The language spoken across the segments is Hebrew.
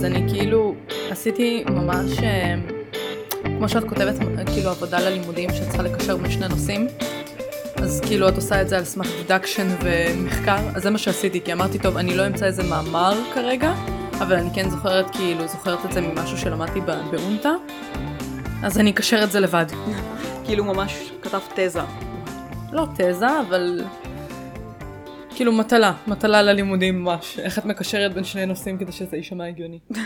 אז אני כאילו עשיתי ממש, אה, כמו שאת כותבת, כאילו עבודה ללימודים שאת צריכה לקשר בין שני נושאים. אז כאילו את עושה את זה על סמך deduction ומחקר, אז זה מה שעשיתי, כי אמרתי, טוב, אני לא אמצא איזה מאמר כרגע, אבל אני כן זוכרת, כאילו, זוכרת את זה ממשהו שלמדתי באונטה, אז אני אקשר את זה לבד. כאילו ממש כתבת תזה. לא תזה, אבל כאילו מטלה, מטלה ללימודים ממש, איך את מקשרת בין שני נושאים כדי שזה יישמע הגיוני.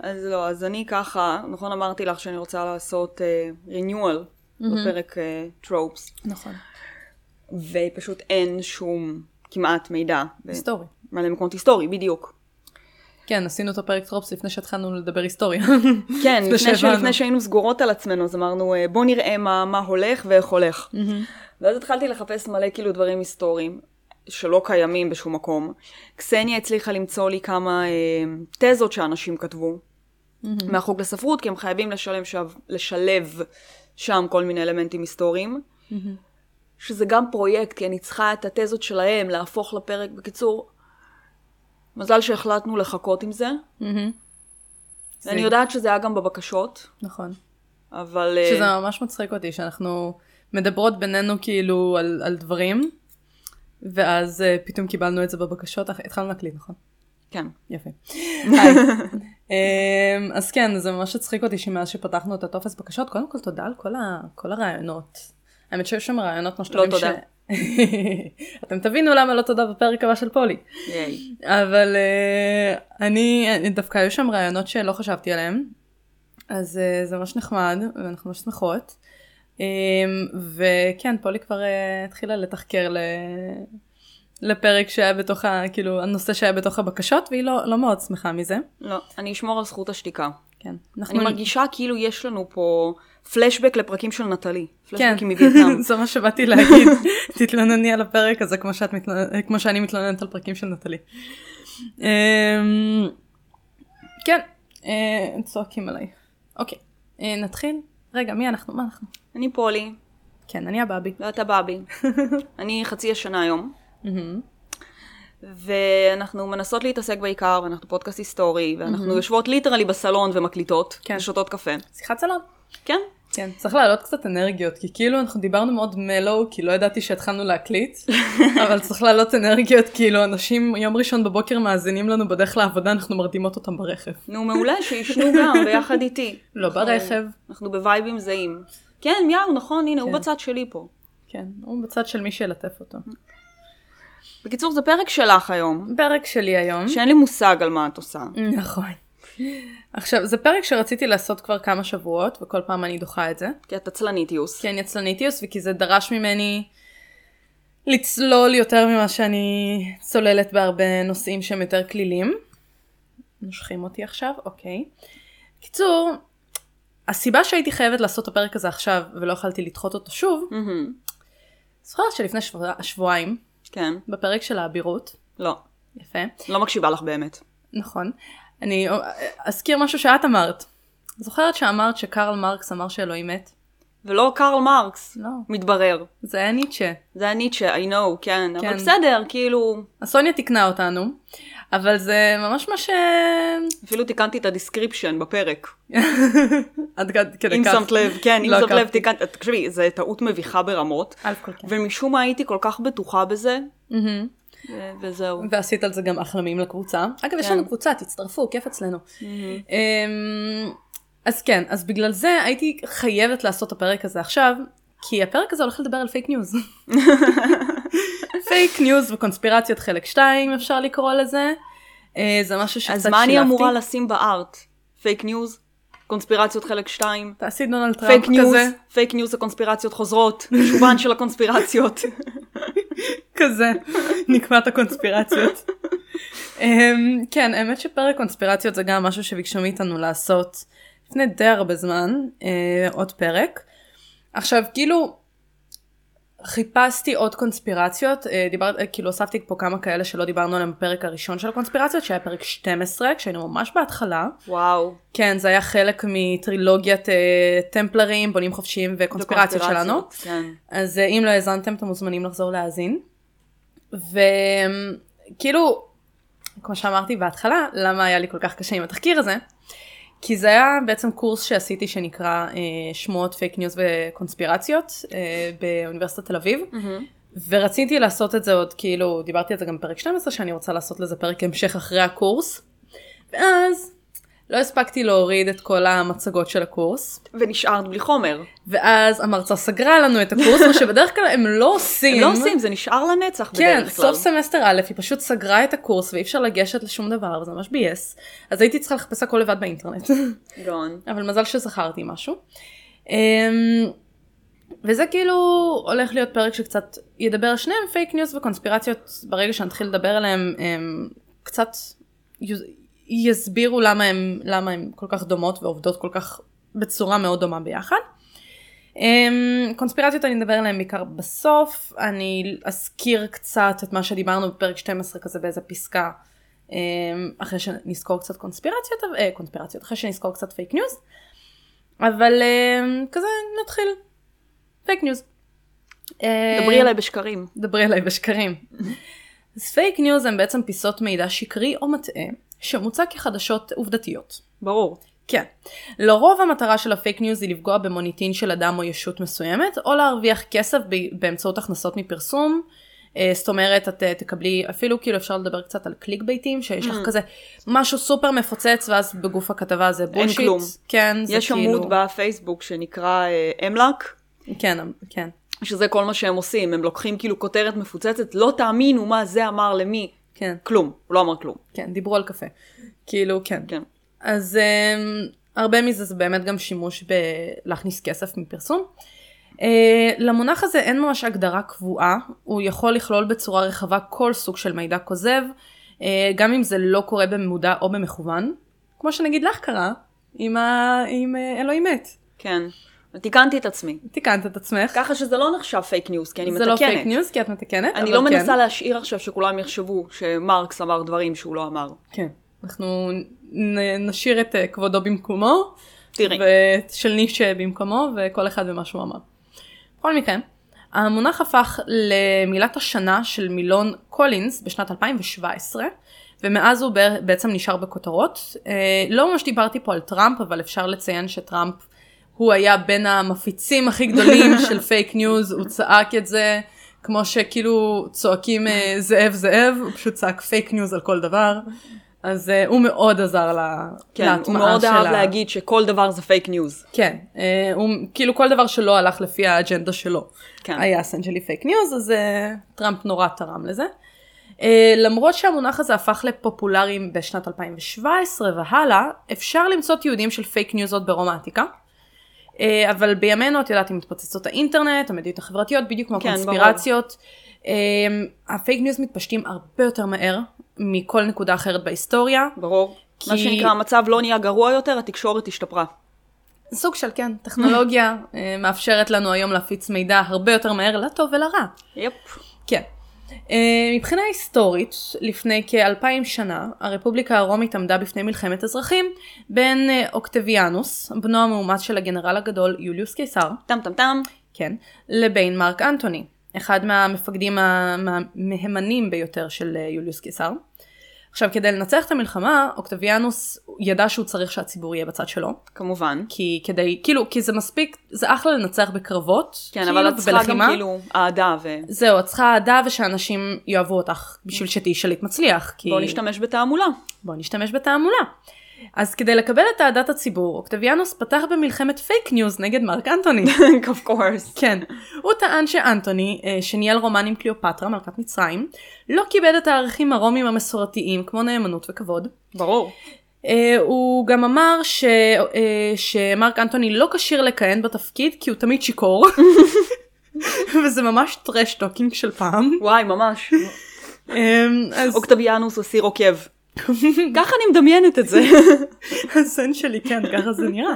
אז לא, אז אני ככה, נכון אמרתי לך שאני רוצה לעשות uh, renewal mm-hmm. בפרק טרופס. Uh, נכון. ופשוט אין שום כמעט מידע. היסטורי. מלא מקומות היסטורי, בדיוק. כן, עשינו את הפרק טרופס לפני שהתחלנו לדבר היסטוריה. כן, לפני, ש... לפני שהיינו סגורות על עצמנו, אז אמרנו, אה, בוא נראה מה, מה הולך ואיך הולך. Mm-hmm. ואז התחלתי לחפש מלא כאילו דברים היסטוריים. שלא קיימים בשום מקום. קסניה הצליחה למצוא לי כמה אה, תזות שאנשים כתבו mm-hmm. מהחוג לספרות, כי הם חייבים לשלם שב, לשלב שם כל מיני אלמנטים היסטוריים. Mm-hmm. שזה גם פרויקט, כי אני צריכה את התזות שלהם להפוך לפרק. בקיצור, מזל שהחלטנו לחכות עם זה. Mm-hmm. אני יודעת שזה היה גם בבקשות. נכון. אבל... שזה ממש מצחיק אותי, שאנחנו מדברות בינינו כאילו על, על דברים. ואז uh, פתאום קיבלנו את זה בבקשות, התחלנו להקליט, נכון? כן. יפה. um, אז כן, זה ממש הצחיק אותי שמאז שפתחנו את הטופס בקשות, קודם כל תודה על כל, ה, כל הרעיונות. האמת שיש שם רעיונות ממש טובים. לא תודה. אתם תבינו למה לא תודה בפרק הבא של פולי. אבל uh, אני, דווקא היו שם רעיונות שלא חשבתי עליהם, אז uh, זה ממש נחמד, ואנחנו ממש שמחות. אמ, וכן, פולי כבר אה, התחילה לתחקר ל... לפרק שהיה בתוך ה... כאילו, הנושא שהיה בתוך הבקשות, והיא לא, לא מאוד שמחה מזה. לא, אני אשמור על זכות השתיקה. כן. אנחנו... אני מרגישה כאילו יש לנו פה פלשבק לפרקים של נטלי. כן, זה מה שבאתי להגיד. תתלונני על הפרק הזה כמו, שאת מתלונ... כמו שאני מתלוננת על פרקים של נטלי. אמ, כן, אה, צועקים עליי. אוקיי, אה, נתחיל? רגע, מי אנחנו? מה אנחנו? אני פולי. כן, אני הבאבי. ואתה באבי. אני חצי השנה היום. ואנחנו מנסות להתעסק בעיקר, ואנחנו פודקאסט היסטורי, ואנחנו יושבות ליטרלי בסלון ומקליטות, כן. ושותות קפה. שיחת סלון. כן. כן, צריך להעלות קצת אנרגיות, כי כאילו אנחנו דיברנו מאוד מלו, כי לא ידעתי שהתחלנו להקליט, אבל צריך להעלות אנרגיות, כאילו אנשים יום ראשון בבוקר מאזינים לנו בדרך לעבודה, אנחנו מרדימות אותם ברכב. נו, מעולה, שישנו גם ביחד איתי. לא ברכב. אנחנו בווייבים זהים. כן, יאו, נכון, הנה, הוא כן. בצד שלי פה. כן, הוא בצד של מי שילטף אותו. בקיצור, זה פרק שלך היום. פרק שלי היום. שאין לי מושג על מה את עושה. נכון. עכשיו, זה פרק שרציתי לעשות כבר כמה שבועות, וכל פעם אני דוחה את זה. כי את עצלנית יוס. כי אני עצלנית יוס, וכי זה דרש ממני לצלול יותר ממה שאני צוללת בהרבה נושאים שהם יותר כלילים. נושכים אותי עכשיו, אוקיי. קיצור, הסיבה שהייתי חייבת לעשות את הפרק הזה עכשיו, ולא יכולתי לדחות אותו שוב, זוכרת שלפני שבוע, שבועיים, כן. בפרק של האבירות. לא. יפה. לא מקשיבה לך באמת. נכון. אני אזכיר משהו שאת אמרת. זוכרת שאמרת שקרל מרקס אמר שאלוהים מת? ולא קרל מרקס, לא. מתברר. זה היה ניטשה. זה היה ניטשה, I know, כן, כן. אבל בסדר, כאילו... הסוניה תיקנה אותנו, אבל זה ממש מה ש... אפילו תיקנתי את ה description בפרק. עד כדי כך. אם שמת לב, כן, אם שמת לב, תיקנתי, תקשיבי, זו טעות מביכה ברמות. כן. ומשום מה הייתי כל כך בטוחה בזה. וזהו. ועשית על זה גם החלמים לקבוצה. אגב, יש כן. לנו קבוצה, תצטרפו, כיף אצלנו. אמ, אז כן, אז בגלל זה הייתי חייבת לעשות את הפרק הזה עכשיו, כי הפרק הזה הולך לדבר על פייק ניוז. פייק ניוז וקונספירציות חלק 2 אפשר לקרוא לזה. אה, זה משהו שקצת שילבתי. אז מה אני אמורה לשים ב art? פייק ניוז? קונספירציות חלק 2. תעשי דונלד טראמפ כזה. פייק ניוז זה קונספירציות חוזרות, שובן של הקונספירציות. כזה, נקבע את הקונספירציות. אמ, כן, האמת שפרק קונספירציות זה גם משהו שביקשו מאיתנו לעשות לפני די הרבה זמן, אה, עוד פרק. עכשיו, כאילו, חיפשתי עוד קונספירציות, אה, דיבר, אה, כאילו הוספתי פה כמה כאלה שלא דיברנו עליהם בפרק הראשון של הקונספירציות, שהיה פרק 12, כשהיינו ממש בהתחלה. וואו. כן, זה היה חלק מטרילוגיית אה, טמפלרים, בונים חופשיים וקונספירציות שלנו. כן. אז אה, אם לא האזנתם, אתם מוזמנים לחזור להאזין. וכאילו, כמו שאמרתי בהתחלה, למה היה לי כל כך קשה עם התחקיר הזה? כי זה היה בעצם קורס שעשיתי שנקרא אה, שמועות פייק ניוז וקונספירציות אה, באוניברסיטת תל אביב. Mm-hmm. ורציתי לעשות את זה עוד כאילו, דיברתי על זה גם בפרק 12, שאני רוצה לעשות לזה פרק המשך אחרי הקורס. ואז לא הספקתי להוריד את כל המצגות של הקורס. ונשארת בלי חומר. ואז המרצה סגרה לנו את הקורס, מה שבדרך כלל הם לא עושים. הם לא עושים, זה נשאר לנצח כן, בדרך כלל. כן, סוף סמסטר א', היא פשוט סגרה את הקורס ואי אפשר לגשת לשום דבר, וזה ממש ביאס. אז הייתי צריכה לחפש הכל לבד באינטרנט. גאון. אבל מזל שזכרתי משהו. אמ, וזה כאילו הולך להיות פרק שקצת ידבר שניהם פייק ניוז וקונספירציות ברגע שנתחיל לדבר עליהם הם קצת יסבירו למה הם, למה הם כל כך דומות ועובדות כל כך בצורה מאוד דומה ביחד. Um, קונספירציות אני אדבר עליהן בעיקר בסוף, אני אזכיר קצת את מה שדיברנו בפרק 12 כזה באיזה פסקה, um, אחרי שנזכור קצת קונספירציות, uh, קונספירציות, אחרי שנזכור קצת פייק ניוז, אבל um, כזה נתחיל, פייק ניוז. דברי אליי בשקרים. דברי אליי בשקרים. אז פייק ניוז הם בעצם פיסות מידע שקרי או מטעה שמוצג כחדשות עובדתיות. ברור. כן. לרוב המטרה של הפייק ניוז היא לפגוע במוניטין של אדם או ישות מסוימת, או להרוויח כסף באמצעות הכנסות מפרסום. אה, זאת אומרת, את אה, תקבלי, אפילו כאילו אפשר לדבר קצת על קליק בייטים, שיש לך mm. כזה משהו סופר מפוצץ, ואז בגוף הכתבה זה בולשיט. אין כלום. כן, זה יש כאילו... יש עמוד בפייסבוק שנקרא אמלק. אה, כן, כן. שזה כל מה שהם עושים, הם לוקחים כאילו כותרת מפוצצת, לא תאמינו מה זה אמר למי. כן. כלום, הוא לא אמר כלום. כן, דיברו על קפה. כאילו, כן. כן. אז um, הרבה מזה זה באמת גם שימוש בלהכניס כסף מפרסום. Uh, למונח הזה אין ממש הגדרה קבועה, הוא יכול לכלול בצורה רחבה כל סוג של מידע כוזב, uh, גם אם זה לא קורה במודע או במכוון, כמו שנגיד לך קרה, עם, ה... עם uh, אלוהים מת. כן. תיקנתי את עצמי. תיקנת את עצמך. ככה שזה לא נחשב פייק ניוז, כי אני מתקנת. זה לא פייק ניוז, כי את מתקנת, אני לא כן. מנסה להשאיר עכשיו שכולם יחשבו שמרקס אמר דברים שהוא לא אמר. כן. אנחנו נשאיר את אה, כבודו במקומו. תראי. ושל ניטשה במקומו, וכל אחד ומה שהוא אמר. בכל מקרה, המונח הפך למילת השנה של מילון קולינס בשנת 2017, ומאז הוא בעצם נשאר בכותרות. אה, לא ממש דיברתי פה על טראמפ, אבל אפשר לציין שטראמפ הוא היה בין המפיצים הכי גדולים של פייק ניוז, הוא צעק את זה כמו שכאילו צועקים אה, זאב זאב, הוא פשוט צעק פייק ניוז על כל דבר. אז uh, הוא מאוד עזר לה, כן, להטמעה שלה. כן, הוא מאוד אהב ה... להגיד שכל דבר זה פייק ניוז. כן, uh, הוא, כאילו כל דבר שלא הלך לפי האג'נדה שלו. כן. היה essentially פייק ניוז, אז uh, טראמפ נורא תרם לזה. Uh, למרות שהמונח הזה הפך לפופולרי בשנת 2017 והלאה, אפשר למצוא תיעודים של פייק ניוז עוד ברום העתיקה. אה, אבל בימינו את יודעת עם התפוצצות האינטרנט, המדיות החברתיות, בדיוק כמו כן, הקונספירציות. אה, הפייק ניוז מתפשטים הרבה יותר מהר מכל נקודה אחרת בהיסטוריה. ברור. כי... מה שנקרא, המצב לא נהיה גרוע יותר, התקשורת השתפרה. סוג של כן, טכנולוגיה אה, מאפשרת לנו היום להפיץ מידע הרבה יותר מהר לטוב ולרע. yep. כן. Uh, מבחינה היסטורית, לפני כאלפיים שנה, הרפובליקה הרומית עמדה בפני מלחמת אזרחים בין uh, אוקטביאנוס, בנו המאומץ של הגנרל הגדול יוליוס קיסר, טם טם טם, כן, לבין מרק אנטוני, אחד מהמפקדים המהימנים ביותר של uh, יוליוס קיסר. עכשיו כדי לנצח את המלחמה אוקטביאנוס ידע שהוא צריך שהציבור יהיה בצד שלו. כמובן. כי כדי כאילו כי זה מספיק זה אחלה לנצח בקרבות. כן כאילו, אבל את צריכה גם כאילו אהדה ו... זהו את צריכה אהדה ושאנשים יאהבו אותך בשביל שתהיי שליט מצליח. כי... בוא נשתמש בתעמולה. בוא נשתמש בתעמולה. אז כדי לקבל את אהדת הציבור, אוקטביאנוס פתח במלחמת פייק ניוז נגד מרק אנטוני. of course. כן. הוא טען שאנטוני, אה, שניהל רומן עם קליאופטרה, מלכת מצרים, לא כיבד את הערכים הרומיים המסורתיים כמו נאמנות וכבוד. ברור. Uh, הוא גם אמר ש, uh, שמרק אנטוני לא כשיר לכהן בתפקיד כי הוא תמיד שיכור. וזה ממש trash talking של פעם. וואי, ממש. um, אז... אוקטביאנוס הוא סיר עוקב. ככה אני מדמיינת את זה. הסן שלי, כן, ככה זה נראה.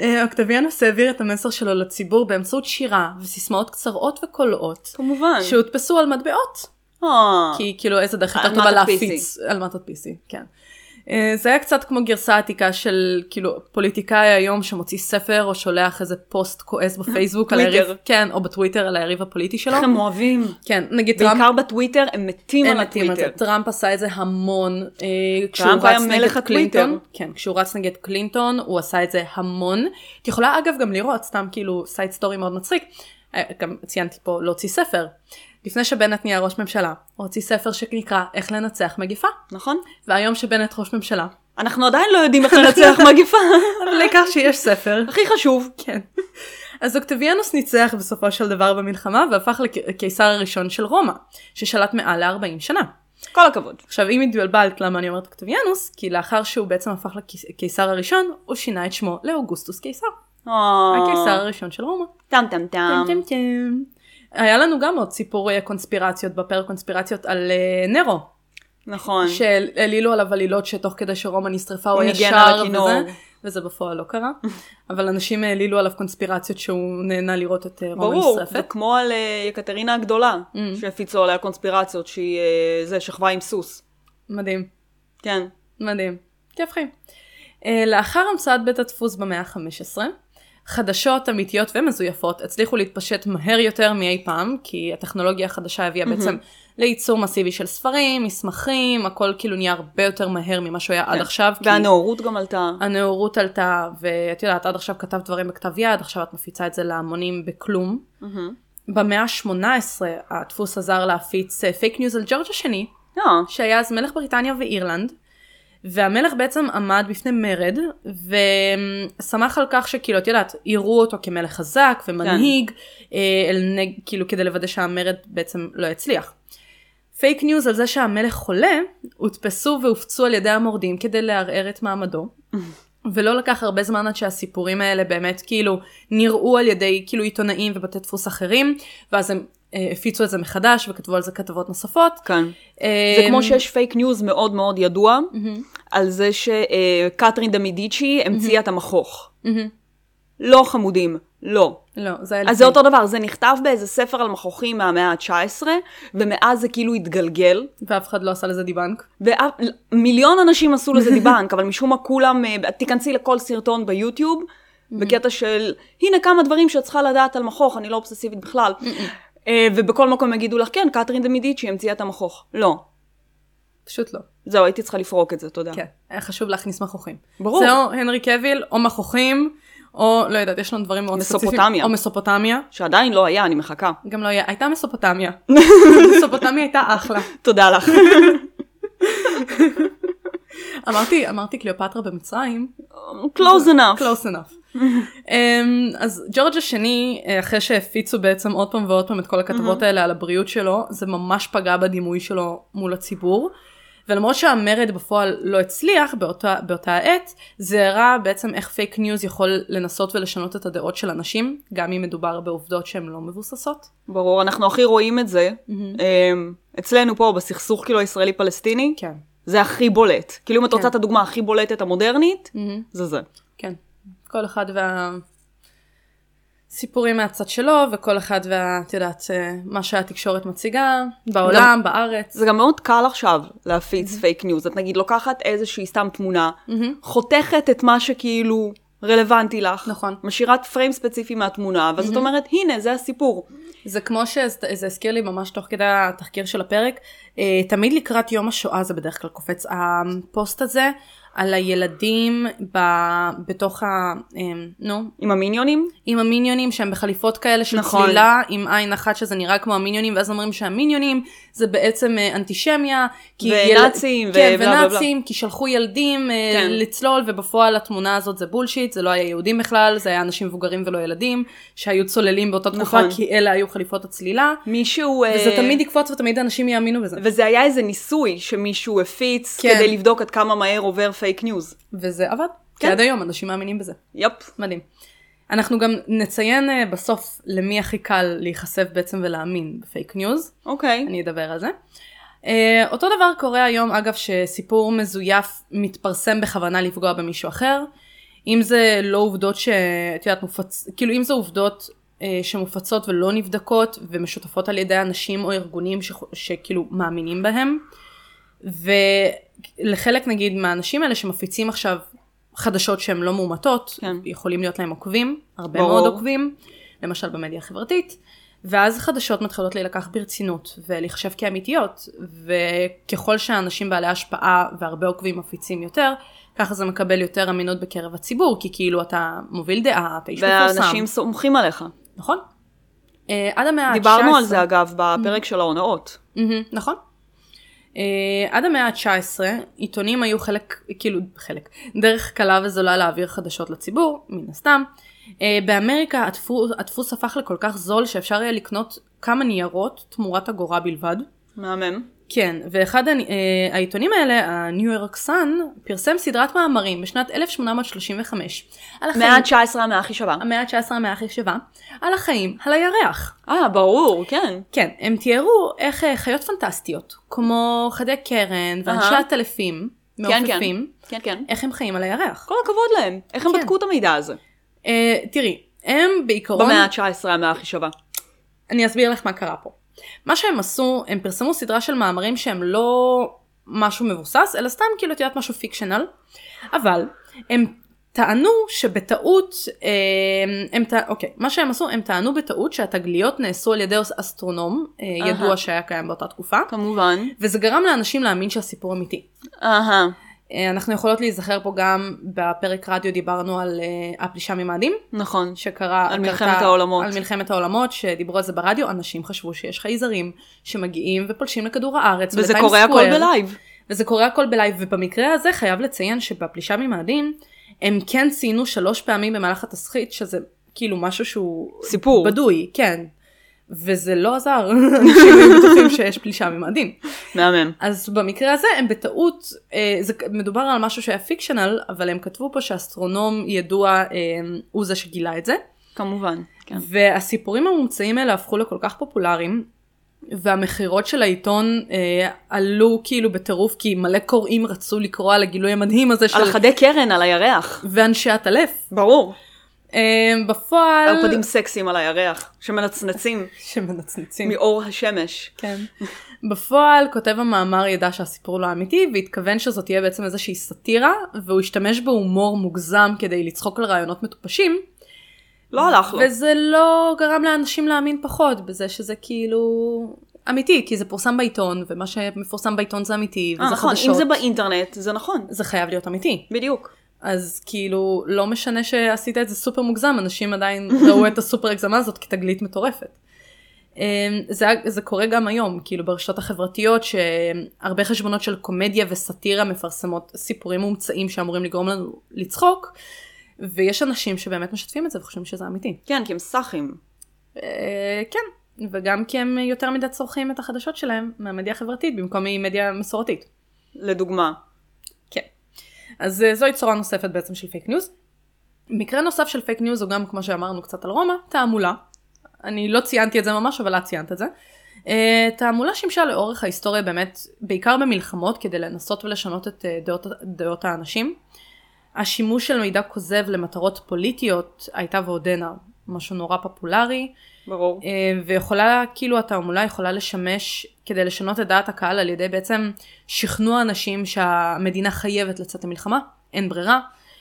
אה, אוקטביאנוס העביר את המסר שלו לציבור באמצעות שירה וסיסמאות קצרות וקולעות. כמובן. שהודפסו על מטבעות. אה. כי כאילו איזה דרך יותר טובה להפיץ. על מטות PC, כן. אה, זה היה קצת כמו גרסה עתיקה של כאילו פוליטיקאי היום שמוציא ספר או שולח איזה פוסט כועס בפייסבוק על היריב, כן, או בטוויטר על היריב הפוליטי שלו. איך הם אוהבים. כן, נגיד טראמפ. בעיקר בטוויטר, הם מתים על הטוויטר. טראמפ עשה את זה המון. אה, טראמפ היה מלך הטוויטר. כן, כשהוא רץ נגד קלינטון, הוא עשה את זה המון. את יכולה אגב גם לראות, סתם כאילו side story מאוד מצחיק, אה, גם ציינתי פה להוציא ספר. לפני שבנט נהיה ראש ממשלה, הוא הוציא ספר שנקרא איך לנצח מגיפה. נכון. והיום שבנט ראש ממשלה. אנחנו עדיין לא יודעים איך לנצח מגיפה. אבל העיקר שיש ספר. הכי חשוב. כן. אז אוקטביאנוס ניצח בסופו של דבר במלחמה והפך לקיסר הראשון של רומא, ששלט מעל ל-40 שנה. כל הכבוד. עכשיו אם התבלבלת למה אני אומרת אוקטביאנוס, כי לאחר שהוא בעצם הפך לקיסר הראשון, הוא שינה את שמו לאוגוסטוס קיסר. הקיסר הראשון של רומא. טם טם טם. טם טם. היה לנו גם עוד סיפורי קונספירציות בפרק קונספירציות על uh, נרו. נכון. שהעלילו עליו עלילות שתוך כדי שרומא נשרפה הוא היה שר וזה, וזה בפועל לא קרה. אבל אנשים העלילו עליו קונספירציות שהוא נהנה לראות את אה, רומא נשרפת. ברור, זה כמו על uh, יקטרינה הגדולה, mm. שהפיצו עליה קונספירציות שהיא uh, זה שכבה עם סוס. מדהים. כן. מדהים. כיף חיים. Uh, לאחר המצאת בית הדפוס במאה ה-15, חדשות אמיתיות ומזויפות הצליחו להתפשט מהר יותר מאי פעם, כי הטכנולוגיה החדשה הביאה mm-hmm. בעצם לייצור מסיבי של ספרים, מסמכים, הכל כאילו נהיה הרבה יותר מהר ממה שהוא היה כן. עד עכשיו. והנאורות גם עלתה. הנאורות עלתה, ואת יודעת, עד עכשיו כתבת דברים בכתב יד, עכשיו את מפיצה את זה להמונים בכלום. Mm-hmm. במאה ה-18 הדפוס עזר להפיץ פייק ניוז על ג'ורג' השני, yeah. אה. שהיה אז מלך בריטניה ואירלנד. והמלך בעצם עמד בפני מרד ושמח על כך שכאילו את יודעת יראו אותו כמלך חזק ומנהיג כן. אה, אל, כאילו כדי לוודא שהמרד בעצם לא יצליח. פייק ניוז על זה שהמלך חולה הודפסו והופצו על ידי המורדים כדי לערער את מעמדו. ולא לקח הרבה זמן עד שהסיפורים האלה באמת כאילו נראו על ידי כאילו עיתונאים ובתי דפוס אחרים ואז הם הפיצו את זה מחדש וכתבו על זה כתבות נוספות. כן. אה, זה כמו שיש פייק ניוז מאוד מאוד ידוע על זה שקתרין דה מידיצ'י המציאה את המחוך. לא חמודים, לא. לא, זה היה אז זה אותו דבר, זה נכתב באיזה ספר על מחוכים מהמאה ה-19, ומאז זה כאילו התגלגל. ואף אחד לא עשה לזה debunk. ומיליון אנשים עשו לזה debunk, אבל משום מה כולם, אה, תיכנסי לכל סרטון ביוטיוב, בקטע של, הנה כמה דברים שאת צריכה לדעת על מחוך, אני לא אובססיבית בכלל. אה, ובכל מקום יגידו לך, כן, קתרין דה מידיצ'י המציאה את המחוך. לא. פשוט לא. זהו, הייתי צריכה לפרוק את זה, תודה. כן, היה חשוב להכניס מחוכים. ברור. זהו, הנרי קאוויל, או מחוכים, או לא יודעת, יש לנו דברים מאוד ספציפיים. מסופוטמיה. או מסופוטמיה. שעדיין לא היה, אני מחכה. גם לא היה, הייתה מסופוטמיה. מסופוטמיה הייתה אחלה. תודה לך. אמרתי, אמרתי קליאופטרה במצרים. close enough. close enough. אמ, אז ג'ורג' השני, אה, אחרי שהפיצו בעצם עוד פעם ועוד פעם את כל הכתבות האלה על הבריאות שלו, זה ממש פגע בדימוי שלו מול הציבור. ולמרות שהמרד בפועל לא הצליח באותה, באותה עת, זה הראה בעצם איך פייק ניוז יכול לנסות ולשנות את הדעות של אנשים, גם אם מדובר בעובדות שהן לא מבוססות. ברור, אנחנו הכי רואים את זה. Mm-hmm. אצלנו פה בסכסוך כאילו הישראלי-פלסטיני, כן. זה הכי בולט. כאילו אם את רוצה כן. את הדוגמה הכי בולטת המודרנית, mm-hmm. זה זה. כן. כל אחד והסיפורים מהצד שלו, וכל אחד וה... את יודעת, אה, מה שהתקשורת מציגה, בעולם, גם, בארץ. זה גם מאוד קל עכשיו להפיץ פייק mm-hmm. ניוז. את נגיד לוקחת איזושהי סתם תמונה, mm-hmm. חותכת את מה שכאילו רלוונטי לך. נכון. משאירה פריים ספציפי מהתמונה, ואז mm-hmm. את אומרת, הנה, זה הסיפור. זה כמו שזה הזכיר לי ממש תוך כדי התחקיר של הפרק, אה, תמיד לקראת יום השואה זה בדרך כלל קופץ, הפוסט הזה על הילדים ב, בתוך ה... אמ, נו. עם המיניונים? עם המיניונים שהם בחליפות כאלה של נכון. צלילה עם עין אחת שזה נראה כמו המיניונים ואז אומרים שהמיניונים זה בעצם אה, אנטישמיה. ונאצים יל... כן, ונאצים כי שלחו ילדים אה, כן. לצלול ובפועל התמונה הזאת זה בולשיט זה לא היה יהודים בכלל זה היה אנשים מבוגרים ולא ילדים שהיו צוללים באותה תקופה נכון. כי אלה היו חליפות הצלילה. מישהו... וזה uh... תמיד יקפוץ ותמיד אנשים יאמינו בזה. וזה היה איזה ניסוי שמישהו הפיץ כן. כדי לבדוק עד כמה מהר עובר פייק ניוז. וזה עבד. כן. כי עד היום אנשים מאמינים בזה. yep. מדהים. אנחנו גם נציין uh, בסוף למי הכי קל להיחשף בעצם ולהאמין בפייק ניוז. אוקיי. אני אדבר על זה. Uh, אותו דבר קורה היום אגב שסיפור מזויף מתפרסם בכוונה לפגוע במישהו אחר. אם זה לא עובדות שאת יודעת מופצ... כאילו אם זה עובדות uh, שמופצות ולא נבדקות ומשותפות על ידי אנשים או ארגונים ש... שכאילו מאמינים בהם. ולחלק נגיד מהאנשים האלה שמפיצים עכשיו חדשות שהן לא מאומתות, כן. יכולים להיות להם עוקבים, הרבה ברור. מאוד עוקבים, למשל במדיה החברתית, ואז חדשות מתחילות להילקח ברצינות ולהיחשב כאמיתיות, וככל שהאנשים בעלי השפעה והרבה עוקבים מפיצים יותר, ככה זה מקבל יותר אמינות בקרב הציבור, כי כאילו אתה מוביל דעה, אתה איש מפורסם. ואנשים סומכים עליך. נכון. Uh, עד המאה ה-19... דיברנו על זה אגב בפרק mm-hmm. של ההונאות. Mm-hmm, נכון. Uh, עד המאה ה-19 עיתונים היו חלק, כאילו חלק, דרך קלה וזולה להעביר חדשות לציבור, מן הסתם. Uh, באמריקה הדפוס, הדפוס הפך לכל כך זול שאפשר היה לקנות כמה ניירות תמורת אגורה בלבד. מהמם. כן, ואחד uh, העיתונים האלה, הניו יורק סאן, פרסם סדרת מאמרים בשנת 1835. המאה ה-19 המאה הכי שווה. המאה ה-19 המאה הכי שווה. על החיים, על הירח. אה, ברור, כן. כן, הם תיארו איך uh, חיות פנטסטיות, כמו חדי קרן ואנשי הטלפים, מעופפים, כן, כן. כן, איך הם חיים על הירח. כל הכבוד להם, איך הם. בדקו את המידע הזה? Uh, תראי, הם בעיקרון... במאה ה-19 המאה הכי שווה. אני אסביר לך מה קרה פה. מה שהם עשו, הם פרסמו סדרה של מאמרים שהם לא משהו מבוסס, אלא סתם כאילו את יודעת משהו פיקשנל, אבל הם טענו שבטעות, אה, הם, הם, אוקיי, מה שהם עשו, הם טענו בטעות שהתגליות נעשו על ידי אסטרונום אה, ידוע שהיה קיים באותה תקופה. כמובן. וזה גרם לאנשים להאמין שהסיפור אמיתי. אהה. אה, אנחנו יכולות להיזכר פה גם בפרק רדיו דיברנו על uh, הפלישה ממאדים. נכון. שקרה... על מלחמת העולמות. על מלחמת העולמות, שדיברו על זה ברדיו, אנשים חשבו שיש חייזרים שמגיעים ופולשים לכדור הארץ. וזה קורה הכל בלייב. וזה קורה הכל בלייב, ובמקרה הזה חייב לציין שבפלישה ממאדים, הם כן ציינו שלוש פעמים במהלך התסכית, שזה כאילו משהו שהוא... סיפור. בדוי, כן. וזה לא עזר, אנשים היו בטוחים שיש פלישה ממאדים. מהמם. אז במקרה הזה הם בטעות, אה, זה מדובר על משהו שהיה fictional, אבל הם כתבו פה שאסטרונום ידוע אה, הוא זה שגילה את זה. כמובן, כן. והסיפורים המומצאים האלה הפכו לכל כך פופולריים, והמכירות של העיתון אה, עלו כאילו בטירוף, כי מלא קוראים רצו לקרוא על הגילוי המדהים הזה של... על חדי קרן, על הירח. ואנשי הטלף. ברור. Um, בפועל... ערפדים סקסיים על הירח, שמנצנצים. שמנצנצים. מאור השמש. כן. בפועל כותב המאמר ידע שהסיפור לא אמיתי והתכוון שזאת תהיה בעצם איזושהי סאטירה והוא השתמש בהומור מוגזם כדי לצחוק על רעיונות מטופשים. לא הלך לו. וזה לא גרם לאנשים להאמין פחות בזה שזה כאילו אמיתי כי זה פורסם בעיתון ומה שמפורסם בעיתון זה אמיתי וזה 아, נכון, חדשות. אם זה באינטרנט זה נכון. זה חייב להיות אמיתי. בדיוק. אז כאילו לא משנה שעשית את זה סופר מוגזם אנשים עדיין ראו את הסופר הגזמה הזאת כתגלית מטורפת. אמ, זה, זה קורה גם היום כאילו ברשתות החברתיות שהרבה חשבונות של קומדיה וסאטירה מפרסמות סיפורים מומצאים שאמורים לגרום לנו לצחוק ויש אנשים שבאמת משתפים את זה וחושבים שזה אמיתי. כן כי הם סאחים. אה, כן וגם כי הם יותר מדי צורכים את החדשות שלהם מהמדיה החברתית במקום ממדיה מסורתית. לדוגמה. אז uh, זוהי צורה נוספת בעצם של פייק ניוז. מקרה נוסף של פייק ניוז הוא גם כמו שאמרנו קצת על רומא, תעמולה. אני לא ציינתי את זה ממש אבל את ציינת את זה. Uh, תעמולה שימשה לאורך ההיסטוריה באמת בעיקר במלחמות כדי לנסות ולשנות את uh, דעות, דעות האנשים. השימוש של מידע כוזב למטרות פוליטיות הייתה ועודנה משהו נורא פופולרי. ברור. אה, ויכולה, כאילו התעמולה יכולה לשמש כדי לשנות את דעת הקהל על ידי בעצם שכנוע אנשים שהמדינה חייבת לצאת למלחמה, אין ברירה.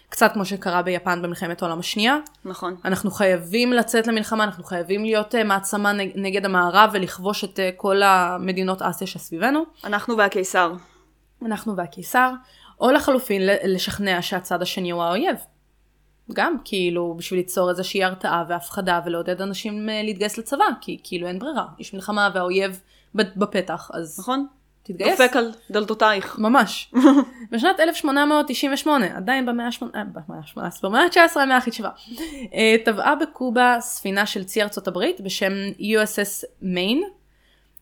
קצת כמו שקרה ביפן במלחמת העולם השנייה. נכון. אנחנו חייבים לצאת למלחמה, אנחנו חייבים להיות uh, מעצמה נג, נגד המערב ולכבוש את uh, כל המדינות אסיה שסביבנו. אנחנו והקיסר. אנחנו והקיסר, או לחלופין לשכנע שהצד השני הוא האויב. גם כאילו בשביל ליצור איזושהי הרתעה והפחדה ולעודד אנשים אה, להתגייס לצבא כי כאילו אין ברירה יש מלחמה והאויב בפתח אז נכון תתגייס. דופק על דלתותייך. ממש. בשנת 1898 עדיין במאה ה-18 במאה ה-19 המאה הכי שווה אה, טבעה בקובה ספינה של צי ארצות הברית בשם USS מיין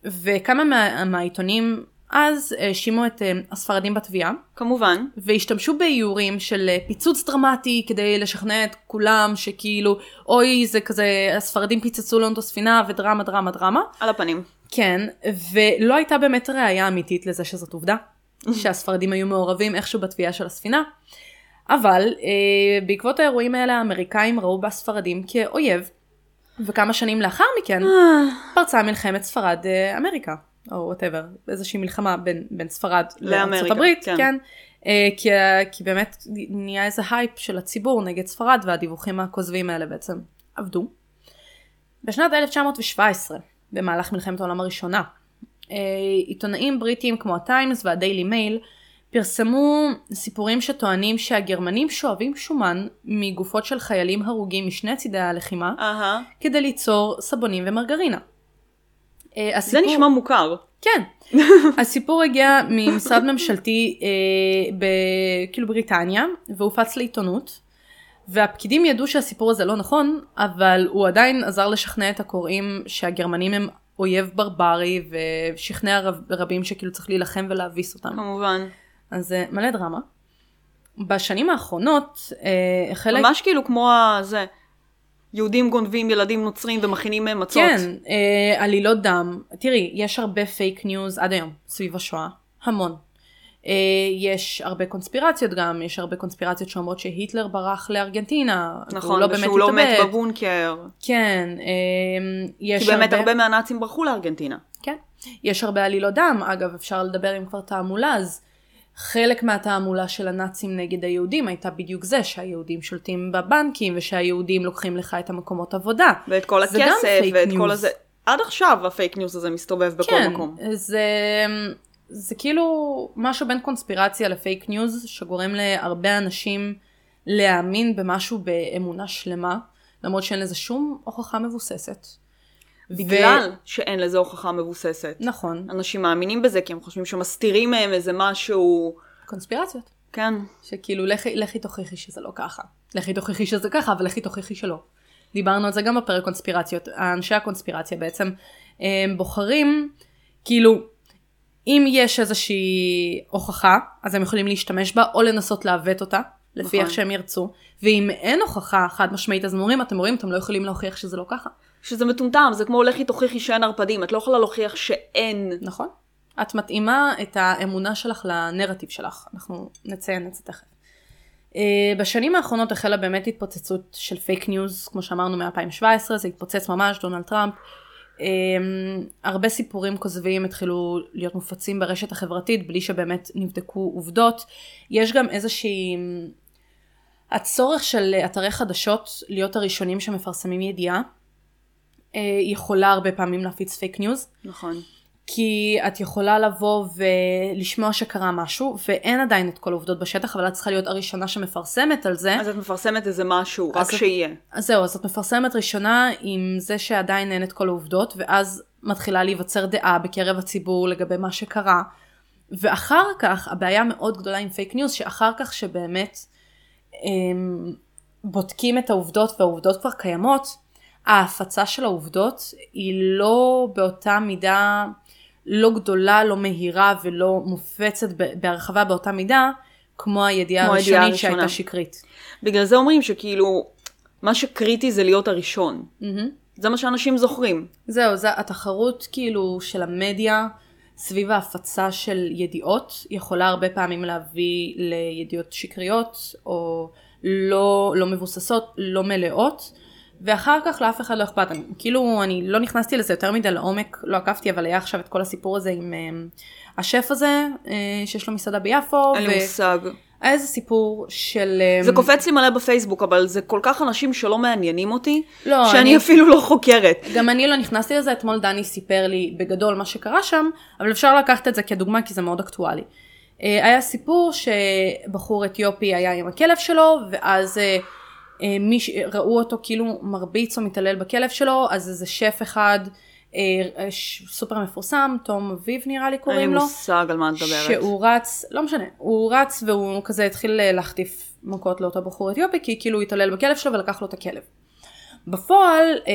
וכמה מה, מהעיתונים אז האשימו את אה, הספרדים בתביעה. כמובן. והשתמשו באיורים של אה, פיצוץ דרמטי כדי לשכנע את כולם שכאילו אוי זה כזה הספרדים פיצצו לנו את הספינה ודרמה דרמה דרמה. על הפנים. כן, ולא הייתה באמת ראייה אמיתית לזה שזאת עובדה. שהספרדים היו מעורבים איכשהו בתביעה של הספינה. אבל אה, בעקבות האירועים האלה האמריקאים ראו בספרדים כאויב. וכמה שנים לאחר מכן פרצה מלחמת ספרד אמריקה. או whatever, איזושהי מלחמה בין, בין ספרד לארצות הברית, כן. כן. אה, כי, כי באמת נהיה איזה הייפ של הציבור נגד ספרד והדיווחים הכוזבים האלה בעצם עבדו. בשנת 1917, במהלך מלחמת העולם הראשונה, אה, עיתונאים בריטיים כמו הטיימס והדיילי מייל פרסמו סיפורים שטוענים שהגרמנים שואבים שומן מגופות של חיילים הרוגים משני צידי הלחימה uh-huh. כדי ליצור סבונים ומרגרינה. הסיפור... אה, זה נשמע מוכר. כן. הסיפור הגיע ממשרד ממשלתי אה, ב... כאילו בריטניה והופץ לעיתונות. והפקידים ידעו שהסיפור הזה לא נכון, אבל הוא עדיין עזר לשכנע את הקוראים שהגרמנים הם אויב ברברי ושכנע רב, רבים שכאילו צריך להילחם ולהביס אותם. כמובן. אז זה מלא דרמה. בשנים האחרונות אה, חלק... ממש כאילו כמו הזה. יהודים גונבים ילדים נוצרים ומכינים מהם מצות. כן, אה, עלילות דם. תראי, יש הרבה פייק ניוז עד היום סביב השואה. המון. אה, יש הרבה קונספירציות גם, יש הרבה קונספירציות שאומרות שהיטלר ברח לארגנטינה. נכון, לא ושהוא לא מת בבונקר. כן, אה, יש כי באמת הרבה... הרבה מהנאצים ברחו לארגנטינה. כן, יש הרבה עלילות דם, אגב אפשר לדבר אם כבר תעמולה, אז חלק מהתעמולה של הנאצים נגד היהודים הייתה בדיוק זה, שהיהודים שולטים בבנקים ושהיהודים לוקחים לך את המקומות עבודה. ואת כל הכסף ואת ניוז. כל הזה. עד עכשיו הפייק ניוז הזה מסתובב בכל כן, מקום. כן, זה, זה כאילו משהו בין קונספירציה לפייק ניוז, שגורם להרבה אנשים להאמין במשהו באמונה שלמה, למרות שאין לזה שום הוכחה מבוססת. בגלל ו... שאין לזה הוכחה מבוססת. נכון. אנשים מאמינים בזה כי הם חושבים שמסתירים מהם איזה משהו... קונספירציות. כן. שכאילו לכי, לכי תוכיחי שזה לא ככה. לכי תוכיחי שזה ככה, אבל לכי תוכיחי שלא. דיברנו על זה גם בפרק קונספירציות. אנשי הקונספירציה בעצם הם בוחרים, כאילו, אם יש איזושהי הוכחה, אז הם יכולים להשתמש בה או לנסות לעוות אותה, לפי נכון. איך שהם ירצו. ואם אין הוכחה חד משמעית, אז הם אומרים, אתם רואים, אתם לא יכולים להוכיח שזה לא ככה. שזה מטומטם, זה כמו לכי תוכיחי שאין ערפדים, את לא יכולה להוכיח שאין. נכון. את מתאימה את האמונה שלך לנרטיב שלך, אנחנו נציין את זה תכף. Uh, בשנים האחרונות החלה באמת התפוצצות של פייק ניוז, כמו שאמרנו מ-2017, זה התפוצץ ממש, דונלד טראמפ. Um, הרבה סיפורים כוזבים התחילו להיות מופצים ברשת החברתית בלי שבאמת נבדקו עובדות. יש גם איזושהי... הצורך של אתרי חדשות להיות הראשונים שמפרסמים ידיעה, אה, יכולה הרבה פעמים להפיץ פייק ניוז. נכון. כי את יכולה לבוא ולשמוע שקרה משהו, ואין עדיין את כל העובדות בשטח, אבל את צריכה להיות הראשונה שמפרסמת על זה. אז את מפרסמת איזה משהו, רק שיהיה. אז זהו, אז את מפרסמת ראשונה עם זה שעדיין אין את כל העובדות, ואז מתחילה להיווצר דעה בקרב הציבור לגבי מה שקרה. ואחר כך, הבעיה מאוד גדולה עם פייק ניוז, שאחר כך שבאמת הם, בודקים את העובדות והעובדות כבר קיימות, ההפצה של העובדות היא לא באותה מידה, לא גדולה, לא מהירה ולא מופצת בהרחבה באותה מידה, כמו הידיעה כמו הראשונית הראשונה. שהייתה שקרית. בגלל זה אומרים שכאילו, מה שקריטי זה להיות הראשון. Mm-hmm. זה מה שאנשים זוכרים. זהו, זה התחרות כאילו של המדיה סביב ההפצה של ידיעות, יכולה הרבה פעמים להביא לידיעות שקריות, או לא, לא מבוססות, לא מלאות. ואחר כך לאף אחד לא אכפת, אני, כאילו אני לא נכנסתי לזה יותר מדי לעומק, לא עקבתי, אבל היה עכשיו את כל הסיפור הזה עם um, השף הזה, uh, שיש לו מסעדה ביפו. אין לי מושג. היה איזה סיפור של... Um, זה קופץ לי מלא בפייסבוק, אבל זה כל כך אנשים שלא מעניינים אותי, לא, שאני אני, אפילו לא חוקרת. גם אני לא נכנסתי לזה, אתמול דני סיפר לי בגדול מה שקרה שם, אבל אפשר לקחת את זה כדוגמה כי זה מאוד אקטואלי. Uh, היה סיפור שבחור אתיופי היה עם הכלב שלו, ואז... אה, מי שראו אותו כאילו מרביץ או מתעלל בכלב שלו, אז איזה שף אחד, אה, סופר מפורסם, תום אביב נראה לי קוראים לו. אין לי מושג על מה את מדברת. שהוא רץ, לא משנה, הוא רץ והוא כזה התחיל אה, להחטיף מכות לאותו בחור אתיופי, כי כאילו הוא התעלל בכלב שלו ולקח לו את הכלב. בפועל אה,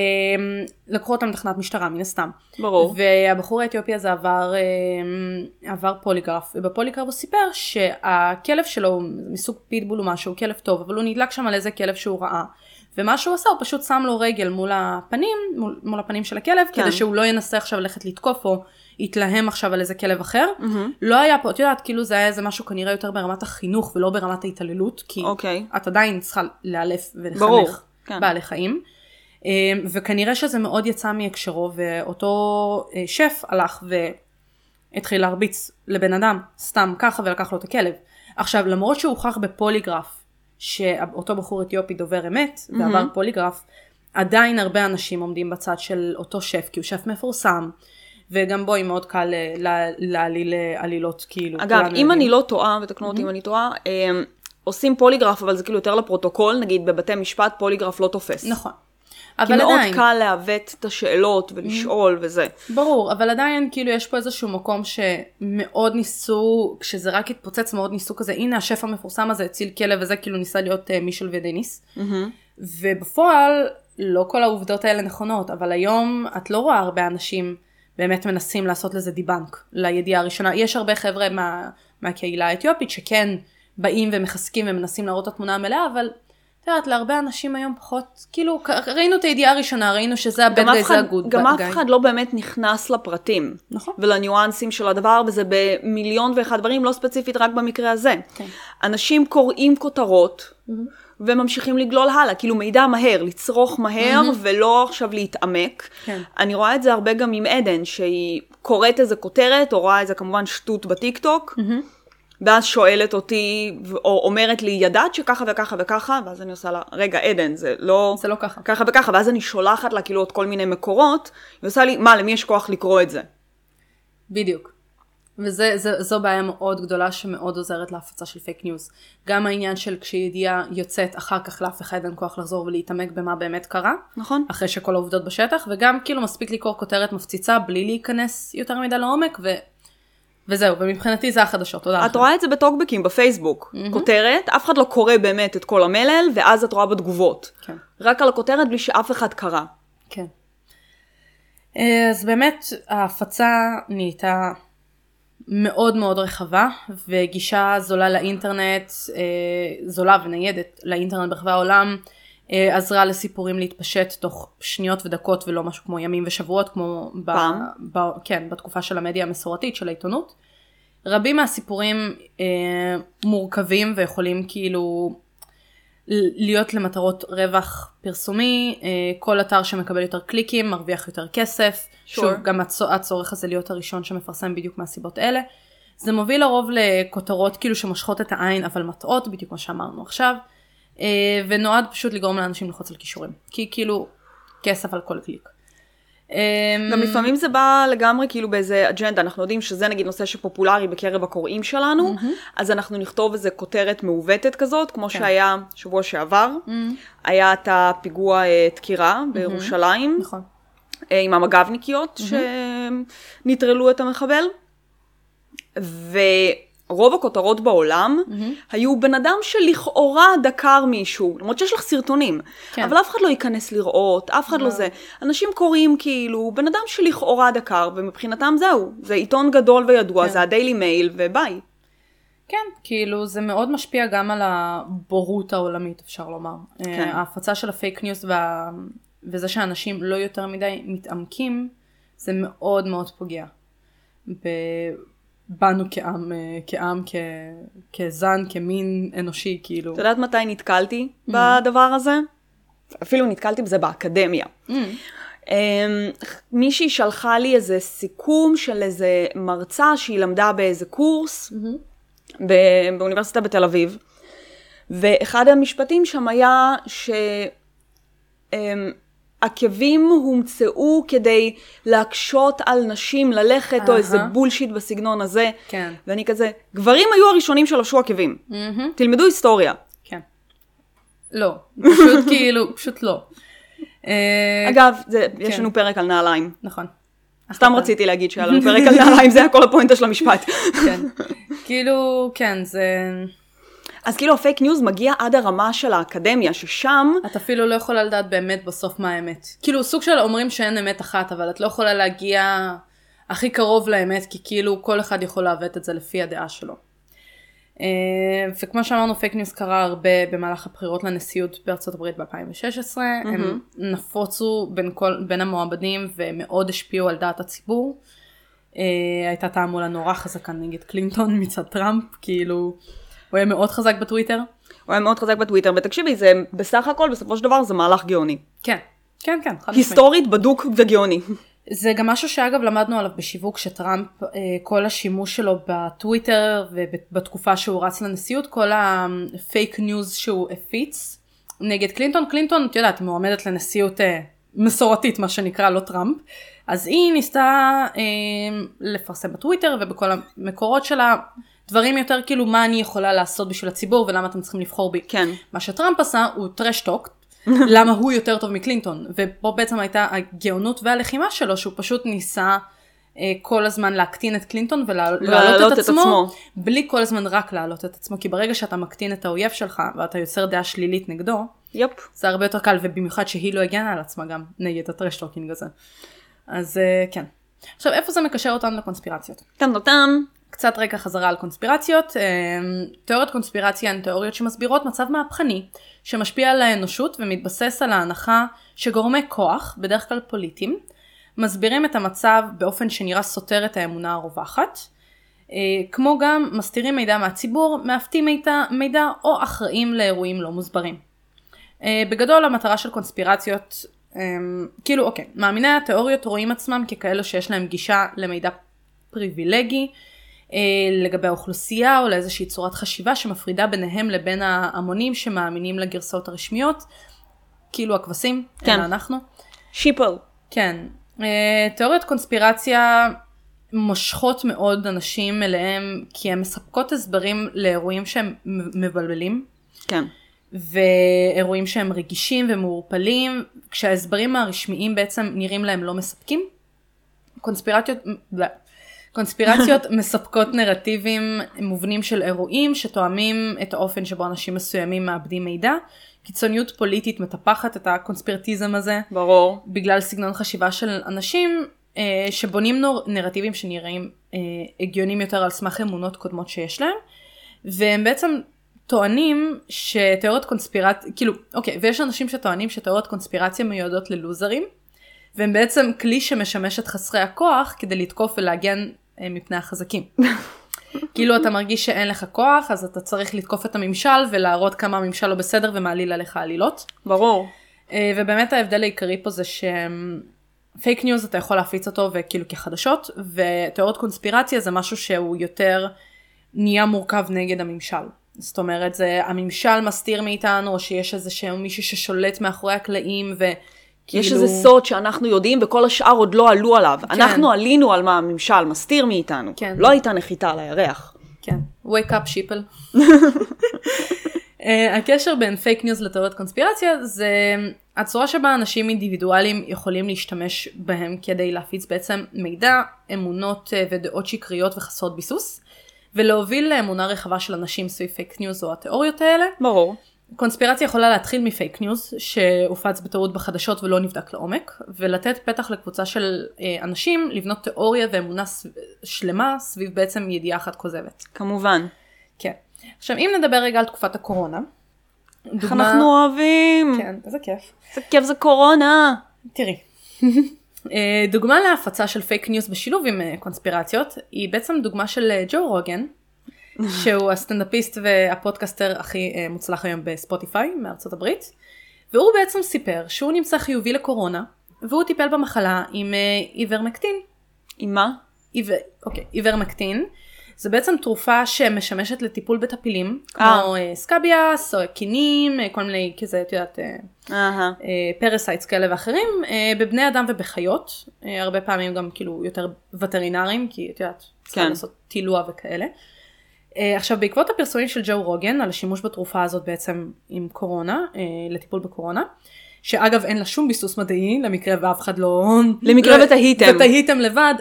לקחו אותם לתחנת משטרה מן הסתם. ברור. והבחור האתיופי הזה עבר, אה, עבר פוליגרף, ובפוליגרף הוא סיפר שהכלב שלו מסוג פיטבול או משהו, כלב טוב, אבל הוא נדלק שם על איזה כלב שהוא ראה. ומה שהוא עשה הוא פשוט שם לו רגל מול הפנים, מול, מול הפנים של הכלב, כן. כדי שהוא לא ינסה עכשיו ללכת לתקוף או יתלהם עכשיו על איזה כלב אחר. Mm-hmm. לא היה פה, את יודעת, כאילו זה היה איזה משהו כנראה יותר ברמת החינוך ולא ברמת ההתעללות, כי okay. אוקיי. את עדיין צריכה לאלף ולחנך כן. בעלי חיים. אמ, וכנראה שזה מאוד יצא מהקשרו ואותו אה, שף הלך התחיל להרביץ לבן אדם, סתם ככה ולקח לו את הכלב. עכשיו, למרות שהוא הוכח בפוליגרף שאותו בחור אתיופי דובר אמת, mm-hmm. ועבר פוליגרף, עדיין הרבה אנשים עומדים בצד של אותו שף, כי הוא שף מפורסם. וגם בואי מאוד קל להעליל עלילות כאילו. אגב, אם יודעים. אני לא טועה, ותקנו אותי mm-hmm. אם אני טועה, אמ, עושים פוליגרף, אבל זה כאילו יותר לפרוטוקול, נגיד בבתי משפט פוליגרף לא תופס. נכון. אבל עדיין. כי מאוד קל לעוות את השאלות ולשאול mm-hmm. וזה. ברור, אבל עדיין כאילו יש פה איזשהו מקום שמאוד ניסו, כשזה רק התפוצץ מאוד ניסו כזה, הנה השף המפורסם הזה הציל כלב וזה כאילו ניסה להיות uh, מישל ודניס. Mm-hmm. ובפועל לא כל העובדות האלה נכונות, אבל היום את לא רואה הרבה אנשים באמת מנסים לעשות לזה דיבנק לידיעה הראשונה. יש הרבה חבר'ה מה, מהקהילה האתיופית שכן באים ומחזקים ומנסים להראות את התמונה המלאה, אבל את יודעת, להרבה אנשים היום פחות, כאילו, ראינו את הידיעה הראשונה, ראינו שזה הבד גיא, זה הגוד גם אף אחד לא באמת נכנס לפרטים. נכון. ולניואנסים של הדבר, וזה במיליון ואחד דברים, לא ספציפית רק במקרה הזה. כן. אנשים קוראים כותרות. Mm-hmm. וממשיכים לגלול הלאה, כאילו מידע מהר, לצרוך מהר mm-hmm. ולא עכשיו להתעמק. כן. אני רואה את זה הרבה גם עם עדן, שהיא קוראת איזה כותרת, או רואה איזה כמובן שטות בטיקטוק, mm-hmm. ואז שואלת אותי, או אומרת לי, ידעת שככה וככה וככה, ואז אני עושה לה, רגע, עדן, זה לא... זה לא ככה. ככה וככה, ואז אני שולחת לה כאילו עוד כל מיני מקורות, היא עושה לי, מה, למי יש כוח לקרוא את זה? בדיוק. וזו בעיה מאוד גדולה שמאוד עוזרת להפצה של פייק ניוז. גם העניין של כשידיעה יוצאת אחר כך לאף אחד אין כוח לחזור ולהתעמק במה באמת קרה. נכון. אחרי שכל העובדות בשטח, וגם כאילו מספיק לקרוא כותרת מפציצה בלי להיכנס יותר מדי לעומק, ו... וזהו, ומבחינתי זה החדשות, תודה לכם. את רואה את זה בטוקבקים בפייסבוק. Mm-hmm. כותרת, אף אחד לא קורא באמת את כל המלל, ואז את רואה בתגובות. כן. רק על הכותרת בלי שאף אחד קרא. כן. אז באמת ההפצה נהייתה מאוד מאוד רחבה וגישה זולה לאינטרנט, אה, זולה וניידת לאינטרנט ברחבי העולם, עזרה לסיפורים להתפשט תוך שניות ודקות ולא משהו כמו ימים ושבועות כמו ב, ב, כן, בתקופה של המדיה המסורתית של העיתונות. רבים מהסיפורים אה, מורכבים ויכולים כאילו להיות למטרות רווח פרסומי, אה, כל אתר שמקבל יותר קליקים מרוויח יותר כסף, sure. שוב גם הצורך הזה להיות הראשון שמפרסם בדיוק מהסיבות האלה. זה מוביל לרוב לכותרות כאילו שמושכות את העין אבל מטעות, בדיוק כמו שאמרנו עכשיו, אה, ונועד פשוט לגרום לאנשים ללחוץ על כישורים, כי כאילו כסף על כל קליק. אמ, גם לפעמים זה בא לגמרי כאילו באיזה אג'נדה, אנחנו יודעים שזה נגיד נושא שפופולרי בקרב הקוראים שלנו, mm-hmm. אז אנחנו נכתוב איזה כותרת מעוותת כזאת, כמו כן. שהיה שבוע שעבר, mm-hmm. היה את הפיגוע אה, דקירה. בירושלים, נכון. אה, עם המג"בניקיות mm-hmm. שנטרלו את המחבל, ו... רוב הכותרות בעולם mm-hmm. היו בן אדם שלכאורה דקר מישהו, למרות שיש לך סרטונים, כן. אבל אף אחד לא ייכנס לראות, אף אחד no. לא זה. אנשים קוראים כאילו, בן אדם שלכאורה דקר, ומבחינתם זהו, זה עיתון גדול וידוע, כן. זה הדיילי מייל, וביי. כן, כאילו זה מאוד משפיע גם על הבורות העולמית, אפשר לומר. כן. ההפצה של הפייק ניוז וה... וזה שאנשים לא יותר מדי מתעמקים, זה מאוד מאוד פוגע. ב... בנו כעם, אה, כעם, כ, כזן, כמין אנושי, כאילו. את יודעת מתי נתקלתי mm. בדבר הזה? אפילו נתקלתי בזה באקדמיה. Mm. Um, מישהי שלחה לי איזה סיכום של איזה מרצה שהיא למדה באיזה קורס mm-hmm. באוניברסיטה בתל אביב, ואחד המשפטים שם היה ש... Um, עקבים הומצאו כדי להקשות על נשים ללכת, uh-huh. או איזה בולשיט בסגנון הזה. כן. ואני כזה, גברים היו הראשונים שלבשו עקבים. Mm-hmm. תלמדו היסטוריה. כן. לא, פשוט כאילו, פשוט לא. אה, אגב, זה, כן. יש לנו פרק על נעליים. נכון. סתם רציתי להגיד שהיה לנו פרק על נעליים, זה היה כל הפואנטה של המשפט. כן. כאילו, כן, זה... אז כאילו הפייק ניוז מגיע עד הרמה של האקדמיה, ששם... את אפילו לא יכולה לדעת באמת בסוף מה האמת. כאילו סוג של אומרים שאין אמת אחת, אבל את לא יכולה להגיע הכי קרוב לאמת, כי כאילו כל אחד יכול לעוות את זה לפי הדעה שלו. אה, וכמו שאמרנו פייק ניוז קרה הרבה במהלך הבחירות לנשיאות בארצות הברית ב-2016, mm-hmm. הם נפוצו בין, כל, בין המועמדים ומאוד השפיעו על דעת הציבור. Uh, הייתה תעמולה נורא חזקה נגד קלינטון מצד טראמפ, כאילו הוא היה מאוד חזק בטוויטר. הוא היה מאוד חזק בטוויטר, ותקשיבי, זה בסך הכל, בסופו של דבר, זה מהלך גאוני. כן, כן, כן. היסטורית, בדוק וגאוני. זה גם משהו שאגב למדנו עליו בשיווק שטראמפ אה, כל השימוש שלו בטוויטר ובתקופה שהוא רץ לנשיאות כל הפייק ניוז שהוא הפיץ נגד קלינטון קלינטון את יודעת מועמדת לנשיאות אה, מסורתית מה שנקרא לא טראמפ אז היא ניסתה אה, לפרסם בטוויטר ובכל המקורות שלה דברים יותר כאילו מה אני יכולה לעשות בשביל הציבור ולמה אתם צריכים לבחור בי. כן. מה שטראמפ עשה הוא טרשטוק למה הוא יותר טוב מקלינטון ופה בעצם הייתה הגאונות והלחימה שלו שהוא פשוט ניסה אה, כל הזמן להקטין את קלינטון ולהעלות את, את עצמו, עצמו בלי כל הזמן רק להעלות את עצמו כי ברגע שאתה מקטין את האויב שלך ואתה יוצר דעה שלילית נגדו Yup. זה הרבה יותר קל ובמיוחד שהיא לא הגנה על עצמה גם נגד ה trash talking הזה. אז אה, כן. עכשיו איפה זה מקשר אותנו לקונספירציות? טם טם. קצת רקע חזרה על קונספירציות. אה, תיאוריות קונספירציה הן תיאוריות שמסבירות מצב מהפכני שמשפיע על האנושות ומתבסס על ההנחה שגורמי כוח, בדרך כלל פוליטיים, מסבירים את המצב באופן שנראה סותר את האמונה הרווחת. אה, כמו גם מסתירים מידע מהציבור, מעוותים מידע, מידע או אחראים לאירועים לא מוסברים. אה, בגדול המטרה של קונספירציות, כאילו אוקיי, מאמיני התיאוריות רואים עצמם ככאלו שיש להם גישה למידע פריבילגי, לגבי האוכלוסייה או לאיזושהי צורת חשיבה שמפרידה ביניהם לבין ההמונים שמאמינים לגרסאות הרשמיות, כאילו הכבשים, כן. אלא אנחנו. שיפל. כן. אה, תיאוריות קונספירציה מושכות מאוד אנשים אליהם כי הן מספקות הסברים לאירועים שהם מבלבלים. כן. ואירועים שהם רגישים ומעורפלים, כשההסברים הרשמיים בעצם נראים להם לא מספקים. קונספירציות, קונספירציות מספקות נרטיבים מובנים של אירועים שתואמים את האופן שבו אנשים מסוימים מאבדים מידע. קיצוניות פוליטית מטפחת את הקונספירטיזם הזה. ברור. בגלל סגנון חשיבה של אנשים אה, שבונים נור, נרטיבים שנראים אה, הגיונים יותר על סמך אמונות קודמות שיש להם. והם בעצם טוענים שתיאוריות קונספירציה, כאילו, אוקיי, ויש אנשים שטוענים שתיאוריות קונספירציה מיועדות ללוזרים. והם בעצם כלי שמשמש את חסרי הכוח כדי לתקוף ולהגן מפני החזקים. כאילו אתה מרגיש שאין לך כוח אז אתה צריך לתקוף את הממשל ולהראות כמה הממשל לא בסדר ומעליל עליך עלילות. ברור. אה, ובאמת ההבדל העיקרי פה זה שפייק ניוז אתה יכול להפיץ אותו וכאילו כחדשות ותיאוריות קונספירציה זה משהו שהוא יותר נהיה מורכב נגד הממשל. זאת אומרת זה הממשל מסתיר מאיתנו או שיש איזה שהוא מישהו ששולט מאחורי הקלעים ו... כאילו... יש איזה סוד שאנחנו יודעים וכל השאר עוד לא עלו עליו. כן. אנחנו עלינו על מה הממשל מסתיר מאיתנו. כן. לא הייתה נחיתה על הירח. כן. wake up sheeple. uh, הקשר בין פייק ניוז לתיאוריות קונספירציה זה הצורה שבה אנשים אינדיבידואלים יכולים להשתמש בהם כדי להפיץ בעצם מידע, אמונות uh, ודעות שקריות וחסרות ביסוס, ולהוביל לאמונה רחבה של אנשים סביב פייק ניוז או התיאוריות האלה. ברור. קונספירציה יכולה להתחיל מפייק ניוז שהופץ בטעות בחדשות ולא נבדק לעומק ולתת פתח לקבוצה של אה, אנשים לבנות תיאוריה ואמונה. שלמה סביב בעצם ידיעה אחת כוזבת. כמובן. כן. עכשיו אם נדבר רגע על תקופת הקורונה. איך דוגמה... אנחנו אוהבים. כן, איזה כיף. איזה כיף זה קורונה. תראי. אה, דוגמה להפצה של פייק ניוז בשילוב עם אה, קונספירציות היא בעצם דוגמה של ג'ו רוגן שהוא הסטנדאפיסט והפודקאסטר הכי uh, מוצלח היום בספוטיפיי מארצות הברית. והוא בעצם סיפר שהוא נמצא חיובי לקורונה, והוא טיפל במחלה עם uh, איברמקטין. עם מה? איבר, אוקיי, איברמקטין. זה בעצם תרופה שמשמשת לטיפול בטפילים, כמו uh, scabies, או כינים, כל מיני כזה, את יודעת, parasites כאלה ואחרים, בבני אדם ובחיות, הרבה פעמים גם כאילו יותר וטרינרים, כי את יודעת, צריכים כן. לעשות תילוע וכאלה. Uh, עכשיו בעקבות הפרסומים של ג'ו רוגן על השימוש בתרופה הזאת בעצם עם קורונה, uh, לטיפול בקורונה, שאגב אין לה שום ביסוס מדעי למקרה ואף אחד לא... למקרה לא, ותהיתם. ותהיתם לבד,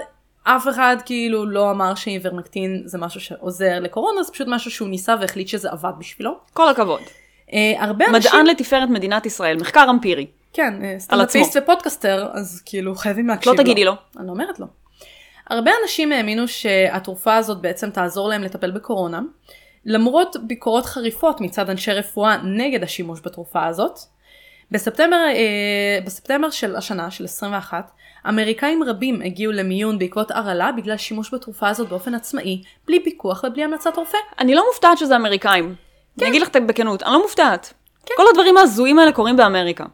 אף אחד כאילו לא אמר שאיברמקטין זה משהו שעוזר לקורונה, זה פשוט משהו שהוא ניסה והחליט שזה עבד בשבילו. כל הכבוד. Uh, הרבה מדען אנשים... מדען לתפארת מדינת ישראל, מחקר אמפירי. כן, סטנדאפיסט ופודקאסטר, אז כאילו חייבים להקשיב לו. לא תגידי לו. אני אומרת לו. הרבה אנשים האמינו שהתרופה הזאת בעצם תעזור להם לטפל בקורונה, למרות ביקורות חריפות מצד אנשי רפואה נגד השימוש בתרופה הזאת. בספטמבר, אה, בספטמבר של השנה, של 21, אמריקאים רבים הגיעו למיון בעקבות הרעלה בגלל שימוש בתרופה הזאת באופן עצמאי, בלי פיקוח ובלי המלצת רופא. אני לא מופתעת שזה אמריקאים. כן. אני אגיד לך בכנות, אני לא מופתעת. כן. כל הדברים ההזויים האלה קורים באמריקה.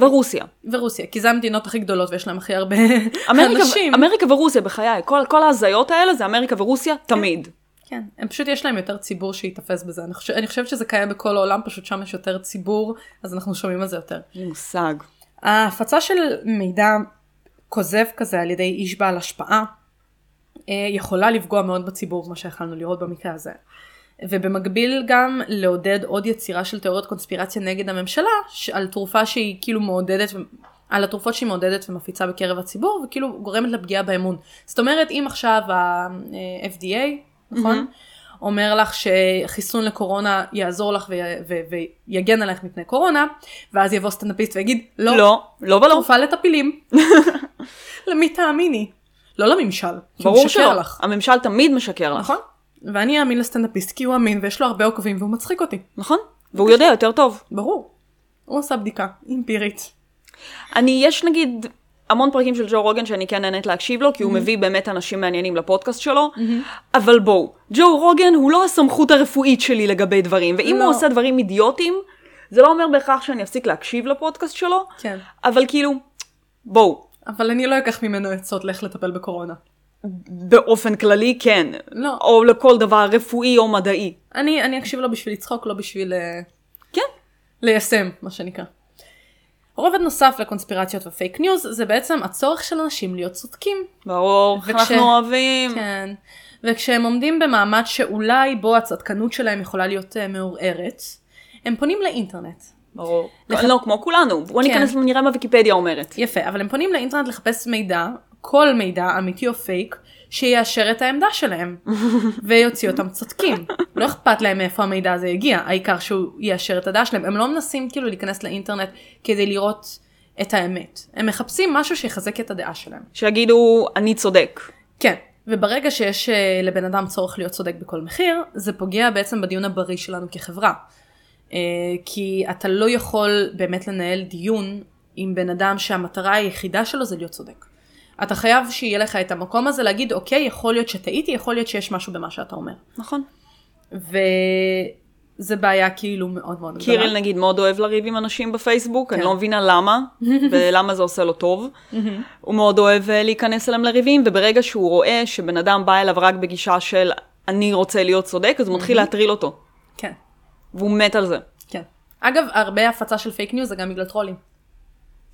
ורוסיה. ורוסיה, כי זה המדינות הכי גדולות ויש להם הכי הרבה אמריקה, אנשים. אמריקה ורוסיה, בחיי, כל, כל ההזיות האלה זה אמריקה ורוסיה תמיד. כן, הם פשוט יש להם יותר ציבור שייתפס בזה. אני, חושב, אני חושבת שזה קיים בכל העולם, פשוט שם יש יותר ציבור, אז אנחנו שומעים על זה יותר. אין מושג. ההפצה של מידע כוזב כזה על ידי איש בעל השפעה, אה, יכולה לפגוע מאוד בציבור, כמו שיכלנו לראות במקרה הזה. ובמקביל גם לעודד עוד יצירה של תיאוריות קונספירציה נגד הממשלה, על תרופה שהיא כאילו מעודדת, על התרופות שהיא מעודדת ומפיצה בקרב הציבור, וכאילו גורמת לפגיעה באמון. זאת אומרת, אם עכשיו ה-FDA, נכון? Mm-hmm. אומר לך שחיסון לקורונה יעזור לך ויגן עליך מפני קורונה, ואז יבוא סטנדאפיסט ויגיד, לא, לא, לא ולא. תרופה לטפילים. למי תאמיני? לא לממשל, משקר לך. הממשל תמיד משקר לך. נכון. ואני אאמין לסטנדאפיסט כי הוא אמין ויש לו הרבה עוקבים והוא מצחיק אותי. נכון. והוא יודע יותר טוב. ברור. הוא עשה בדיקה אמפירית. אני, יש נגיד המון פרקים של ג'ו רוגן שאני כן נהנית להקשיב לו, כי הוא מביא באמת אנשים מעניינים לפודקאסט שלו, אבל בואו, ג'ו רוגן הוא לא הסמכות הרפואית שלי לגבי דברים, ואם לא. הוא עושה דברים אידיוטיים, זה לא אומר בהכרח שאני אפסיק להקשיב לפודקאסט שלו, כן. אבל כאילו, בואו, אבל אני לא אקח ממנו עצות לך לטפל בקורונה. באופן כללי כן, לא. או לכל דבר רפואי או מדעי. אני, אני אקשיב לו בשביל לצחוק, לא בשביל אה, כן. ליישם, מה שנקרא. רובד נוסף לקונספירציות ופייק ניוז זה בעצם הצורך של אנשים להיות צודקים. ברור, וכש- אנחנו אוהבים. כן. וכשהם עומדים במעמד שאולי בו הצדקנות שלהם יכולה להיות uh, מעורערת, הם פונים לאינטרנט. ברור. לח- לא, כמו כולנו. בוא כן. ניכנס ונראה מה ויקיפדיה אומרת. יפה, אבל הם פונים לאינטרנט לחפש מידע, כל מידע, אמיתי או פייק, שיאשר את העמדה שלהם, ויוציא אותם צודקים. לא אכפת להם מאיפה המידע הזה יגיע, העיקר שהוא יאשר את הדעה שלהם. הם לא מנסים כאילו להיכנס לאינטרנט כדי לראות את האמת. הם מחפשים משהו שיחזק את הדעה שלהם. שיגידו, אני צודק. כן, וברגע שיש אה, לבן אדם צורך להיות צודק בכל מחיר, זה פוגע בעצם בדיון הבריא שלנו כחברה. אה, כי אתה לא יכול באמת לנהל דיון עם בן אדם שהמטרה היחידה שלו זה להיות צודק. אתה חייב שיהיה לך את המקום הזה להגיד, אוקיי, יכול להיות שטעיתי, יכול להיות שיש משהו במה שאתה אומר. נכון. וזה בעיה כאילו מאוד מאוד גדולה. קיריל נגיד מאוד אוהב לריב עם אנשים בפייסבוק, אני לא מבינה למה, ולמה זה עושה לו טוב. הוא מאוד אוהב אה, להיכנס אליהם לריבים, וברגע שהוא רואה שבן אדם בא אליו רק בגישה של אני רוצה להיות צודק, אז הוא מתחיל להטריל אותו. כן, והוא מת על זה. כן. אגב, הרבה הפצה של פייק ניוז זה גם בגלל טרולים.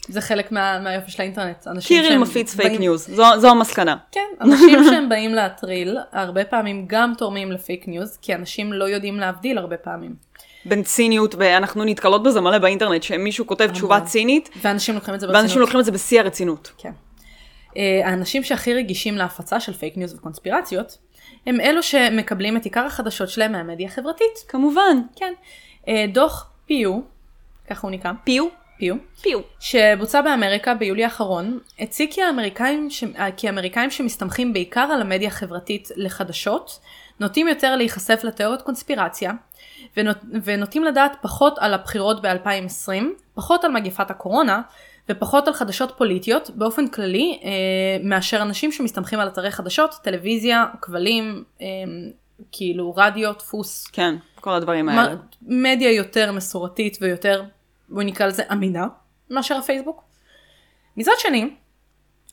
זה חלק מה, מהיופי של האינטרנט. קיריל מפיץ פייק באים- ניוז, זו, זו המסקנה. כן, אנשים שהם באים להטריל, הרבה פעמים גם תורמים לפייק ניוז, כי אנשים לא יודעים להבדיל הרבה פעמים. בין ציניות, ואנחנו נתקלות בזה מלא באינטרנט, שמישהו כותב תשובה צינית, ואנשים לוקחים את זה ברצינות. ואנשים לוקחים את זה בשיא הרצינות. כן. אה, האנשים שהכי רגישים להפצה של פייק ניוז וקונספירציות, הם אלו שמקבלים את עיקר החדשות שלהם מהמדיה החברתית. כמובן. כן. אה, דוח Pew, ככה הוא נקרא, Pew. Pew, Pew. שבוצע באמריקה ביולי האחרון, הציג כי האמריקאים, ש... כי האמריקאים שמסתמכים בעיקר על המדיה החברתית לחדשות, נוטים יותר להיחשף לתיאוריות קונספירציה, ונוט... ונוטים לדעת פחות על הבחירות ב-2020, פחות על מגפת הקורונה, ופחות על חדשות פוליטיות באופן כללי, אה, מאשר אנשים שמסתמכים על אתרי חדשות, טלוויזיה, כבלים, אה, כאילו רדיו, דפוס, כן, כל הדברים האלה. מדיה יותר מסורתית ויותר, בואי נקרא לזה אמינה, מאשר הפייסבוק. מצד שני,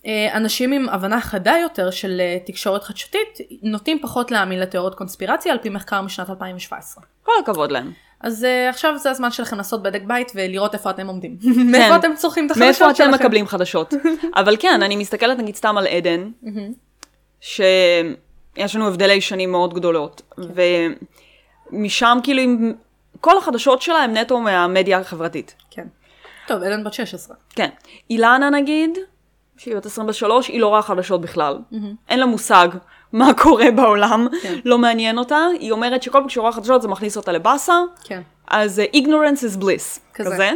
אה, אנשים עם הבנה חדה יותר של אה, תקשורת חדשותית נוטים פחות להאמין לתיאוריות קונספירציה על פי מחקר משנת 2017. כל הכבוד להם. אז uh, עכשיו זה הזמן שלכם לעשות בדק בית ולראות איפה אתם עומדים. מאיפה אתם צורכים את החדשות מאיפה אתם שלכם. מקבלים חדשות. אבל כן, אני מסתכלת נגיד סתם על עדן, שיש לנו הבדלי שנים מאוד גדולות, ומשם כאילו, כל החדשות שלה הם נטו מהמדיה החברתית. כן. טוב, אלן בת 16. כן. אילנה נגיד, שהיא בת 23, היא לא רואה חדשות בכלל. אין לה מושג מה קורה בעולם, כן. לא מעניין אותה. היא אומרת שכל פעם שהיא רואה חדשות זה מכניס אותה לבאסה. כן. אז uh, ignorance is bliss, כזה. כזה.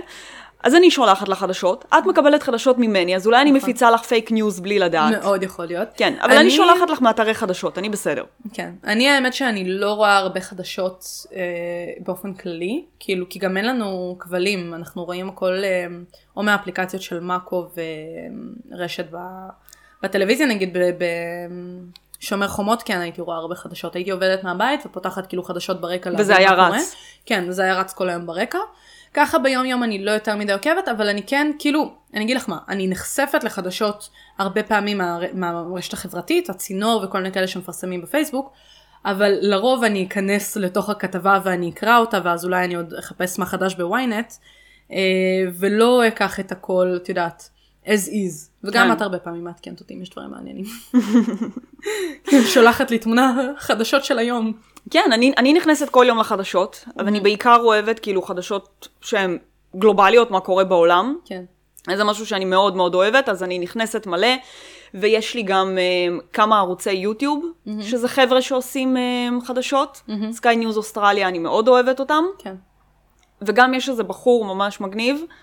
אז אני שולחת לך חדשות, את מקבלת חדשות ממני, אז אולי אני מפיצה לך פייק ניוז בלי לדעת. מאוד יכול להיות. כן, אבל אני שולחת לך מאתרי חדשות, אני בסדר. כן. אני האמת שאני לא רואה הרבה חדשות אה, באופן כללי, כאילו, כי גם אין לנו כבלים, אנחנו רואים הכל אה, או מהאפליקציות של מאקו ורשת ב, בטלוויזיה, נגיד בשומר חומות, כן הייתי רואה הרבה חדשות. הייתי עובדת מהבית ופותחת כאילו חדשות ברקע. וזה היה קורה. רץ. כן, זה היה רץ כל היום ברקע. ככה ביום יום אני לא יותר מדי עוקבת, אבל אני כן, כאילו, אני אגיד לך מה, אני נחשפת לחדשות הרבה פעמים מה, מהרשת החברתית, הצינור וכל מיני כאלה שמפרסמים בפייסבוק, אבל לרוב אני אכנס לתוך הכתבה ואני אקרא אותה, ואז אולי אני עוד אחפש מה חדש בוויינט, אה, ולא אקח את הכל, את יודעת, as is. וגם כן. את הרבה פעמים מעדכנת אותי אם יש דברים מעניינים. שולחת לי תמונה חדשות של היום. כן, אני, אני נכנסת כל יום לחדשות, אבל אני בעיקר אוהבת כאילו חדשות שהן גלובליות, מה קורה בעולם. כן. זה משהו שאני מאוד מאוד אוהבת, אז אני נכנסת מלא, ויש לי גם uh, כמה ערוצי יוטיוב, mm-hmm. שזה חבר'ה שעושים uh, חדשות. סקאי ניוז אוסטרליה, אני מאוד אוהבת אותם. כן. וגם יש איזה בחור ממש מגניב, אה,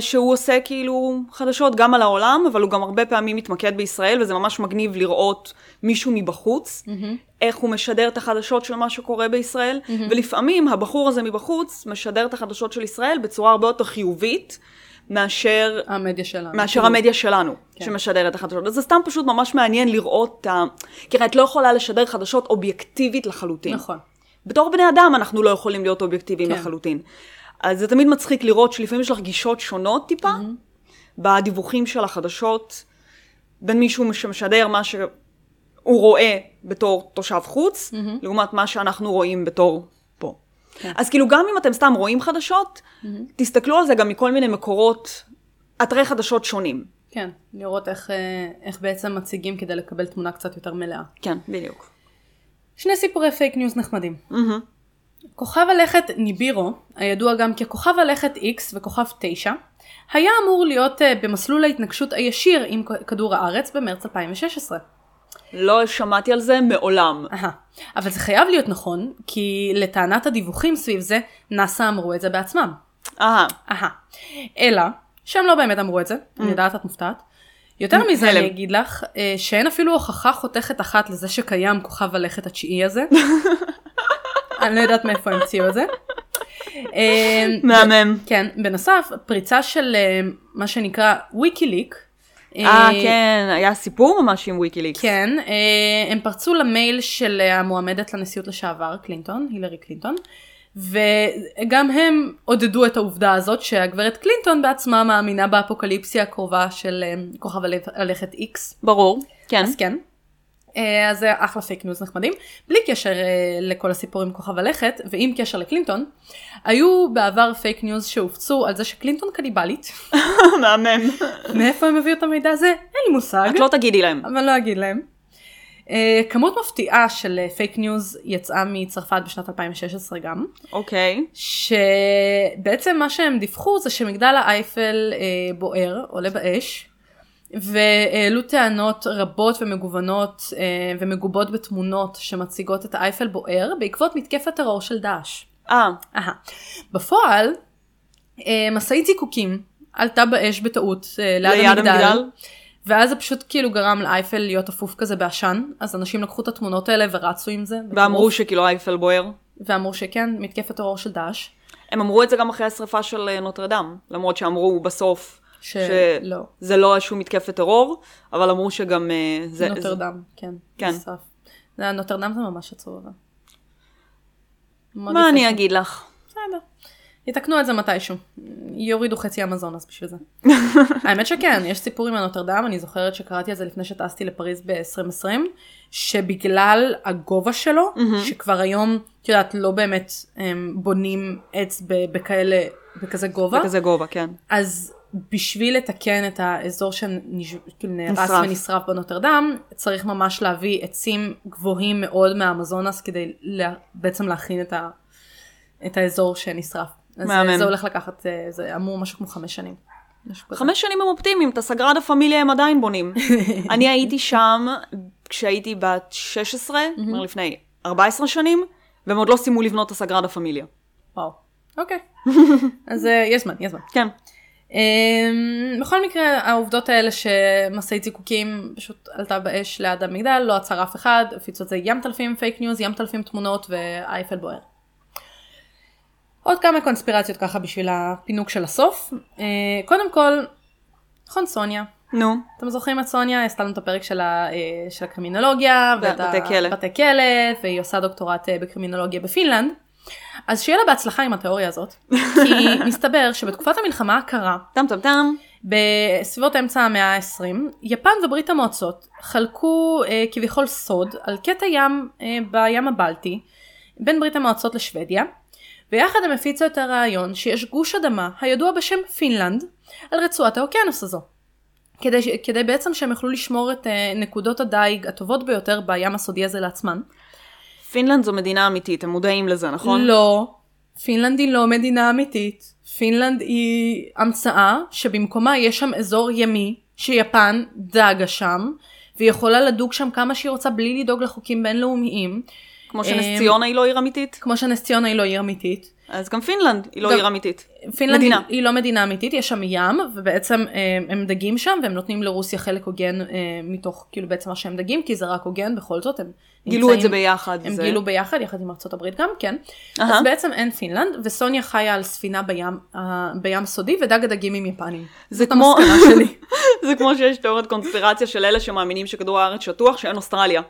שהוא עושה כאילו חדשות גם על העולם, אבל הוא גם הרבה פעמים מתמקד בישראל, וזה ממש מגניב לראות מישהו מבחוץ, mm-hmm. איך הוא משדר את החדשות של מה שקורה בישראל, mm-hmm. ולפעמים הבחור הזה מבחוץ משדר את החדשות של ישראל בצורה הרבה יותר חיובית. מאשר המדיה שלנו, מאשר כאילו... המדיה שלנו כן. שמשדר את החדשות. אז זה סתם פשוט ממש מעניין לראות את ה... כי את לא יכולה לשדר חדשות אובייקטיבית לחלוטין. נכון. בתור בני אדם אנחנו לא יכולים להיות אובייקטיביים כן. לחלוטין. אז זה תמיד מצחיק לראות שלפעמים יש לך גישות שונות טיפה, mm-hmm. בדיווחים של החדשות, בין מישהו שמשדר מה שהוא רואה בתור תושב חוץ, mm-hmm. לעומת מה שאנחנו רואים בתור פה. כן. אז כאילו גם אם אתם סתם רואים חדשות, mm-hmm. תסתכלו על זה גם מכל מיני מקורות, אתרי חדשות שונים. כן, לראות איך, אה, איך בעצם מציגים כדי לקבל תמונה קצת יותר מלאה. כן, בדיוק. שני סיפורי פייק ניוז נחמדים. Mm-hmm. כוכב הלכת ניבירו, הידוע גם ככוכב הלכת X וכוכב 9, היה אמור להיות uh, במסלול ההתנגשות הישיר עם כדור הארץ במרץ 2016. לא שמעתי על זה מעולם. Aha. אבל זה חייב להיות נכון, כי לטענת הדיווחים סביב זה, נאסא אמרו את זה בעצמם. אהה. אהה. אלא, שהם לא באמת אמרו את זה, אני mm. יודעת, את מופתעת. יותר מזה אני אגיד לך, אה, שאין אפילו הוכחה חותכת אחת לזה שקיים כוכב הלכת התשיעי הזה. אני לא יודעת מאיפה המציאו את זה. אה, מהמם. כן, בנוסף, פריצה של אה, מה שנקרא ויקיליק. אה, כן, היה סיפור ממש עם ויקיליקס. כן, הם פרצו למייל של המועמדת לנשיאות לשעבר, קלינטון, הילרי קלינטון, וגם הם עודדו את העובדה הזאת שהגברת קלינטון בעצמה מאמינה באפוקליפסיה הקרובה של כוכב הלכת איקס. ברור, כן. אז כן. אה, אז זה אחלה פייק ניוז נחמדים. בלי קשר אה, לכל הסיפור עם כוכב הלכת, ועם קשר לקלינטון, היו בעבר פייק ניוז שהופצו על זה שקלינטון קניבלית. מהמם. מאיפה הם הביאו את המידע הזה? אין לי מושג. את לא תגידי להם. אבל לא אגיד להם. Uh, כמות מפתיעה של פייק ניוז יצאה מצרפת בשנת 2016 גם. אוקיי. Okay. שבעצם מה שהם דיווחו זה שמגדל האייפל בוער, עולה באש. והעלו טענות רבות ומגוונות אה, ומגובות בתמונות שמציגות את האייפל בוער בעקבות מתקפת טרור של דאעש. אה. בפועל, אה, משאית זיקוקים עלתה באש בטעות אה, ליד, ליד המגדל. המגדל. ואז זה פשוט כאילו גרם לאייפל להיות אפוף כזה בעשן, אז אנשים לקחו את התמונות האלה ורצו עם זה. ואמרו שכאילו אייפל בוער. ואמרו שכן, מתקפת טרור של דאעש. הם אמרו את זה גם אחרי השרפה של נוטרדם, למרות שאמרו בסוף שלא. שזה לא איזשהו מתקפת טרור, אבל אמרו שגם uh, זה... נוטרדם, זה... כן. כן. זה, נוטרדם זה ממש עצוב. אבל. מה אני אגיד לך? בסדר. יתקנו את זה מתישהו. יורידו חצי אמזון אז בשביל זה. האמת שכן, יש סיפור עם הנוטרדם, אני זוכרת שקראתי על זה לפני שטסתי לפריז ב-2020, שבגלל הגובה שלו, שכבר היום, את יודעת, לא באמת הם, בונים עץ בכאלה, בכזה גובה. בכזה גובה, כן. אז בשביל לתקן את האזור שנהרס ונשרף בנוטרדם, צריך ממש להביא עצים גבוהים מאוד מהאמזונס כדי לה, בעצם להכין את, ה, את האזור שנשרף. אז מהמם. זה הולך לקחת, אה, זה אמור משהו כמו חמש שנים. חמש שנים הם אופטימיים, את הסגרדה פמיליה הם עדיין בונים. אני הייתי שם כשהייתי בת 16, כלומר לפני 14 שנים, והם עוד לא סיימו לבנות את הסגרדה פמיליה. וואו, אוקיי. אז אה, יש זמן, יש זמן. כן. Um, בכל מקרה העובדות האלה שמשאית זיקוקים פשוט עלתה באש ליד המגדל, לא עצר אף אחד, הפיצו את זה ים תלפים פייק ניוז, ים תלפים תמונות ואייפל בוער. עוד כמה קונספירציות ככה בשביל הפינוק של הסוף. Uh, קודם כל, נכון סוניה. נו. אתם זוכרים את סוניה? עשתה לנו את הפרק של, ה, uh, של הקרימינולוגיה. ואת בתי כלא. בתי כלא, והיא עושה דוקטורט uh, בקרימינולוגיה בפינלנד. אז שיהיה לה בהצלחה עם התיאוריה הזאת, כי מסתבר שבתקופת המלחמה הקרה, טם טם טם, בסביבות אמצע המאה ה-20, יפן וברית המועצות חלקו אה, כביכול סוד על קטע ים אה, בים הבלטי בין ברית המועצות לשוודיה, ויחד הם הפיצו את הרעיון שיש גוש אדמה הידוע בשם פינלנד על רצועת האוקיינוס הזו. כדי, כדי בעצם שהם יוכלו לשמור את אה, נקודות הדייג הטובות ביותר בים הסודי הזה לעצמן. פינלנד זו מדינה אמיתית, הם מודעים לזה, נכון? לא, פינלנד היא לא מדינה אמיתית. פינלנד היא המצאה שבמקומה יש שם אזור ימי שיפן דגה שם, והיא יכולה לדוג שם כמה שהיא רוצה בלי לדאוג לחוקים בינלאומיים. כמו שנס אמ, ציונה היא לא עיר אמיתית? כמו שנס ציונה היא לא עיר אמיתית. אז גם פינלנד היא לא עיר אמיתית. פינלנד מדינה. היא, לא מדינה אמיתית, יש שם ים, ובעצם הם, אה, הם דגים שם, והם נותנים לרוסיה חלק הוגן אה, מתוך, כאילו בעצם מה שהם דגים, כי זה רק הוגן בכל זאת, הם גילו נמצאים, את זה ביחד. הם זה... גילו ביחד, יחד עם הברית גם, כן. Uh-huh. אז בעצם אין פינלנד, וסוניה חיה על ספינה בים, uh, בים סודי, ודג הדגים עם יפנים. זה כמו, זה כמו שיש תיאוריית קונספירציה של אלה שמאמינים שכדור הארץ שטוח, שאין אוסטרליה.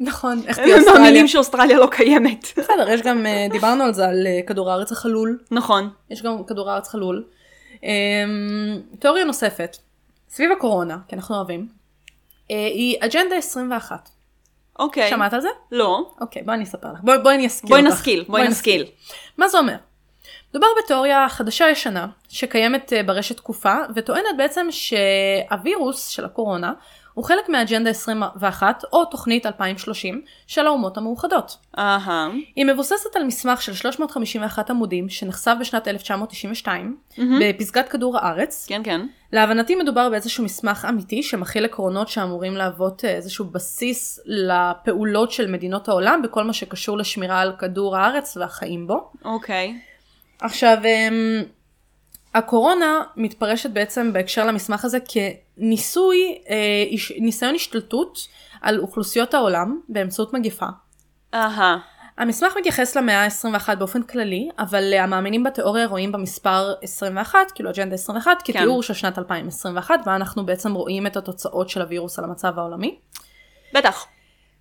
נכון, איך תהיה אוסטרליה? הם מאמינים שאוסטרליה לא קיימת. בסדר, יש גם, אה, דיברנו על זה, על אה, כדור הארץ החלול. נכון. יש גם כדור הארץ חלול. אמ, תיאוריה נוספת, סביב הקורונה, כי אנחנו אוהבים, אה, היא אג'נדה 21. אוקיי. שמעת על זה? לא. אוקיי, בואי אני אספר לך. בואי, בואי אני אשכיל בואי נשכיל, בואי נשכיל. מה זה אומר? מדובר בתיאוריה חדשה ישנה שקיימת ברשת תקופה וטוענת בעצם שהווירוס של הקורונה הוא חלק מהאג'נדה 21 או תוכנית 2030 של האומות המאוחדות. אהה. היא מבוססת על מסמך של 351 עמודים שנחשף בשנת 1992 mm-hmm. בפסגת כדור הארץ. כן כן. להבנתי מדובר באיזשהו מסמך אמיתי שמכיל עקרונות שאמורים להוות אה, איזשהו בסיס לפעולות של מדינות העולם בכל מה שקשור לשמירה על כדור הארץ והחיים בו. אוקיי. Okay. עכשיו, אמ, הקורונה מתפרשת בעצם בהקשר למסמך הזה כניסוי, אה, ניסיון השתלטות על אוכלוסיות העולם באמצעות מגיפה. אהה. המסמך מתייחס למאה ה-21 באופן כללי, אבל המאמינים בתיאוריה רואים במספר 21, כאילו אג'נדה 21, כן. כתיאור של שנת 2021, ואנחנו בעצם רואים את התוצאות של הווירוס על המצב העולמי. בטח.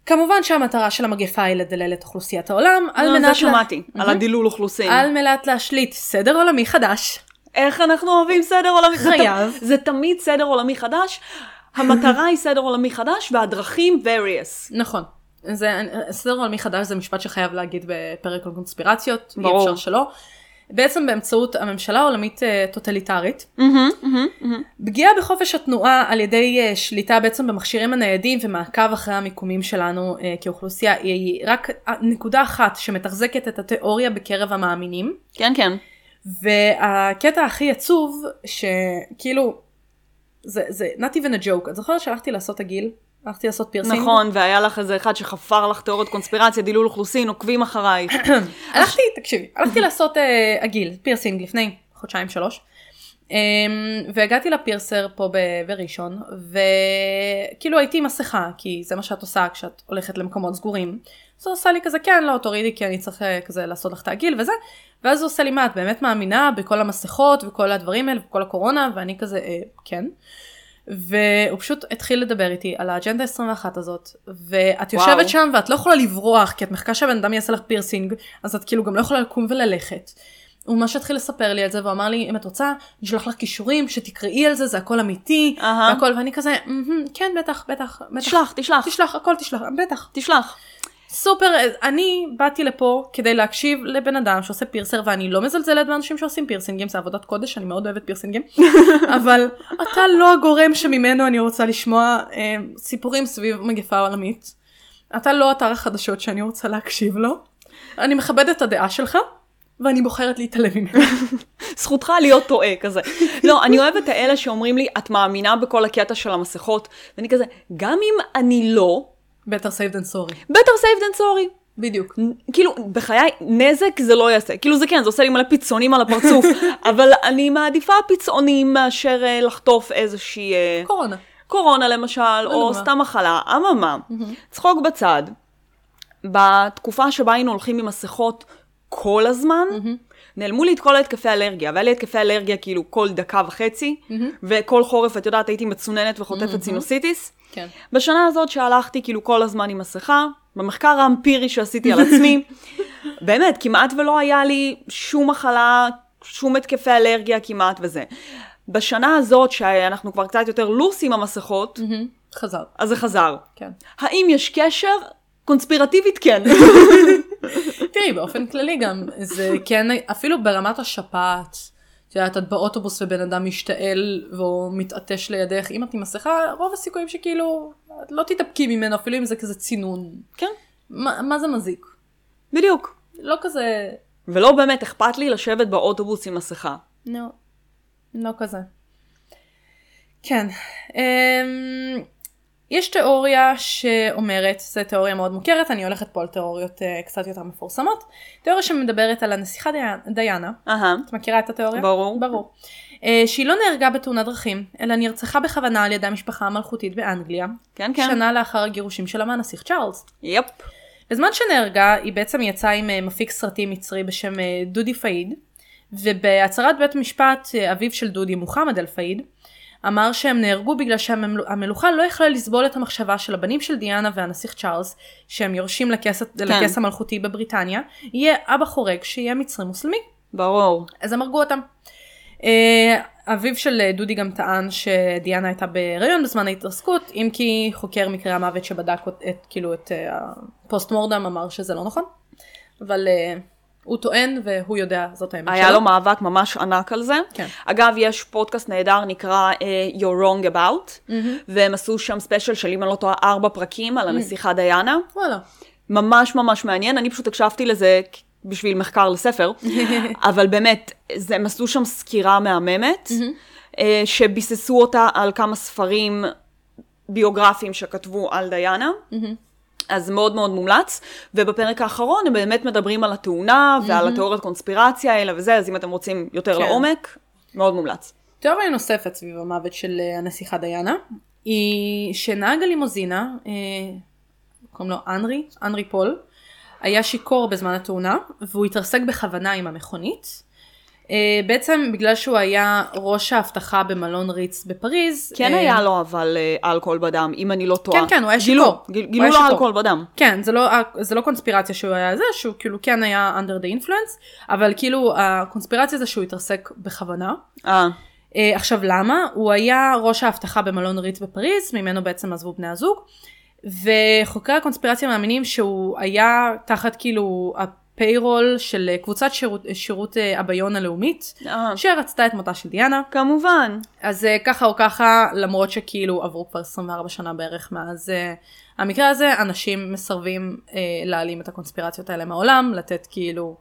כמובן שהמטרה של המגפה היא לדלל את אוכלוסיית העולם, על לא, מנת... זה שמעתי, לה... על הדילול אוכלוסין. על מנת להשליט סדר עולמי חדש. איך אנחנו אוהבים סדר עולמי חדש? חייב. זה, זה תמיד סדר עולמי חדש. המטרה היא סדר עולמי חדש והדרכים various. נכון. זה, סדר עולמי חדש זה משפט שחייב להגיד בפרק על קונספירציות, ברור. אי אפשר שלא. בעצם באמצעות הממשלה העולמית אה, טוטליטרית. Mm-hmm, mm-hmm, mm-hmm. פגיעה בחופש התנועה על ידי uh, שליטה בעצם במכשירים הניידים ומעקב אחרי המיקומים שלנו uh, כאוכלוסייה היא רק נקודה אחת שמתחזקת את התיאוריה בקרב המאמינים. כן כן. והקטע הכי עצוב שכאילו זה זה not even a joke את זוכרת שהלכתי לעשות הגיל הלכתי לעשות פירסינג. נכון, והיה לך איזה אחד שחפר לך תיאוריות קונספירציה, דילול אוכלוסין, עוקבים אחריי. הלכתי, תקשיבי, הלכתי לעשות uh, הגיל, פירסינג, לפני חודשיים שלוש. Um, והגעתי לפירסר פה בראשון, וכאילו הייתי עם מסכה, כי זה מה שאת עושה כשאת הולכת למקומות סגורים. אז הוא עושה לי כזה, כן, לא, תורידי, כי אני צריך אה, כזה לעשות לך את הגיל וזה. ואז הוא עושה לי, מה, את באמת מאמינה בכל המסכות וכל הדברים האלה וכל הקורונה? ואני כזה, אה, כן. והוא פשוט התחיל לדבר איתי על האג'נדה 21 הזאת, ואת יושבת וואו. שם ואת לא יכולה לברוח, כי את מחכה שהבן אדם יעשה לך פירסינג, אז את כאילו גם לא יכולה לקום וללכת. הוא ממש התחיל לספר לי על זה, והוא אמר לי, אם את רוצה, אני אשלח לך קישורים, שתקראי על זה, זה הכל אמיתי, uh-huh. והכל, ואני כזה, כן, בטח, בטח, בטח. תשלח, תשלח. תשלח, הכל תשלח, בטח. תשלח. סופר, אני באתי לפה כדי להקשיב לבן אדם שעושה פירסר ואני לא מזלזלת באנשים שעושים פירסינגים, זה עבודת קודש, אני מאוד אוהבת פירסינגים, אבל אתה לא הגורם שממנו אני רוצה לשמוע אה, סיפורים סביב מגפה עולמית. אתה לא אתר החדשות שאני רוצה להקשיב לו. אני מכבדת את הדעה שלך, ואני בוחרת להתעלם ממנו. זכותך להיות טועה כזה. לא, אני אוהבת את האלה שאומרים לי, את מאמינה בכל הקטע של המסכות, ואני כזה, גם אם אני לא, better saved than sorry. better saved than sorry. בדיוק. כאילו, בחיי, נזק זה לא יעשה. כאילו זה כן, זה עושה לי מלא פיצונים על הפרצוף, אבל אני מעדיפה פיצונים מאשר uh, לחטוף איזושהי... Uh, קורונה. קורונה למשל, או סתם מחלה. אממה. צחוק בצד, בתקופה שבה היינו הולכים עם מסכות כל הזמן. נעלמו לי את כל ההתקפי אלרגיה, והיה לי התקפי אלרגיה כאילו כל דקה וחצי. וכל חורף, את יודעת, הייתי מצוננת וחוטפת. סינוסיטיס. כן. בשנה הזאת שהלכתי כאילו כל הזמן עם מסכה, במחקר האמפירי שעשיתי על עצמי, באמת, כמעט ולא היה לי שום מחלה, שום התקפי אלרגיה כמעט וזה. בשנה הזאת, שאנחנו כבר קצת יותר לוס עם המסכות, חזר. אז זה חזר. כן. האם יש קשר? קונספירטיבית כן. תראי, באופן כללי גם, זה כן, אפילו ברמת השפעת, יודעת, את באוטובוס ובן אדם משתעל והוא מתעטש לידך, אם את עם מסכה, רוב הסיכויים שכאילו, את לא תתאפקי ממנו, אפילו אם זה כזה צינון. כן. מה, מה זה מזיק? בדיוק. לא כזה... ולא באמת אכפת לי לשבת באוטובוס עם מסכה. לא, לא כזה. כן. Um, יש תיאוריה שאומרת, זו תיאוריה מאוד מוכרת, אני הולכת פה על תיאוריות uh, קצת יותר מפורסמות, תיאוריה שמדברת על הנסיכה דיינה, uh-huh. את מכירה את התיאוריה? ברור. ברור. Uh, שהיא לא נהרגה בתאונת דרכים, אלא נרצחה בכוונה על ידי המשפחה המלכותית באנגליה, כן, כן. שנה לאחר הגירושים שלה מהנסיך צ'ארלס. יפ. בזמן שנהרגה, היא בעצם יצאה עם uh, מפיק סרטים מצרי בשם uh, דודי פאיד, ובהצהרת בית משפט, אביו של דודי, מוחמד אל פאיד, אמר שהם נהרגו בגלל שהמלוכה לא יכלה לסבול את המחשבה של הבנים של דיאנה והנסיך צ'ארלס, שהם יורשים לכס, כן. לכס המלכותי בבריטניה, יהיה אבא חורג שיהיה מצרי מוסלמי. ברור. אז הם הרגו אותם. אה, אביו של דודי גם טען שדיאנה הייתה בהיריון בזמן ההתרסקות, אם כי חוקר מקרה המוות שבדק את, כאילו את אה, הפוסט מורדם אמר שזה לא נכון. אבל אה, הוא טוען והוא יודע, זאת האמת שלו. היה לו מאבק ממש ענק על זה. כן. אגב, יש פודקאסט נהדר נקרא uh, You're Wrong About, Mm-hmm. והם עשו שם ספיישל של, אם אני לא טועה, ארבע פרקים על הנסיכה דיאנה. וואלה. ממש ממש מעניין, אני פשוט הקשבתי לזה בשביל מחקר לספר, אבל באמת, זה, הם עשו שם סקירה מהממת, uh, שביססו אותה על כמה ספרים ביוגרפיים שכתבו על דיאנה. אז מאוד מאוד מומלץ, ובפרק האחרון הם באמת מדברים על התאונה ועל התיאוריית קונספירציה האלה וזה, אז אם אתם רוצים יותר כן. לעומק, מאוד מומלץ. תיאוריה נוספת סביב המוות של אה, הנסיכה דיאנה, היא שנהג הלימוזינה, אה, קוראים לו אנרי, אנרי פול, היה שיכור בזמן התאונה, והוא התרסק בכוונה עם המכונית. Uh, בעצם בגלל שהוא היה ראש האבטחה במלון ריץ בפריז. כן uh, היה לו אבל uh, אלכוהול בדם, אם אני לא טועה. כן, כן, הוא היה שיכור. גילו לו. אלכוהול בדם. כן, זה לא, זה לא קונספירציה שהוא היה זה, שהוא כאילו כן היה under the influence, אבל כאילו הקונספירציה זה שהוא התרסק בכוונה. אה, עכשיו למה? הוא היה ראש האבטחה במלון ריץ בפריז, ממנו בעצם עזבו בני הזוג, וחוקרי הקונספירציה מאמינים שהוא היה תחת כאילו הפיירול של אה, קבוצת שירות, שירות אה, הביון הלאומית, אה, שרצתה את מותה של דיאנה. כמובן. אז אה, ככה או ככה, למרות שכאילו עברו כבר 24 שנה בערך מאז אה, המקרה הזה, אנשים מסרבים אה, להעלים את הקונספירציות האלה מהעולם, לתת כאילו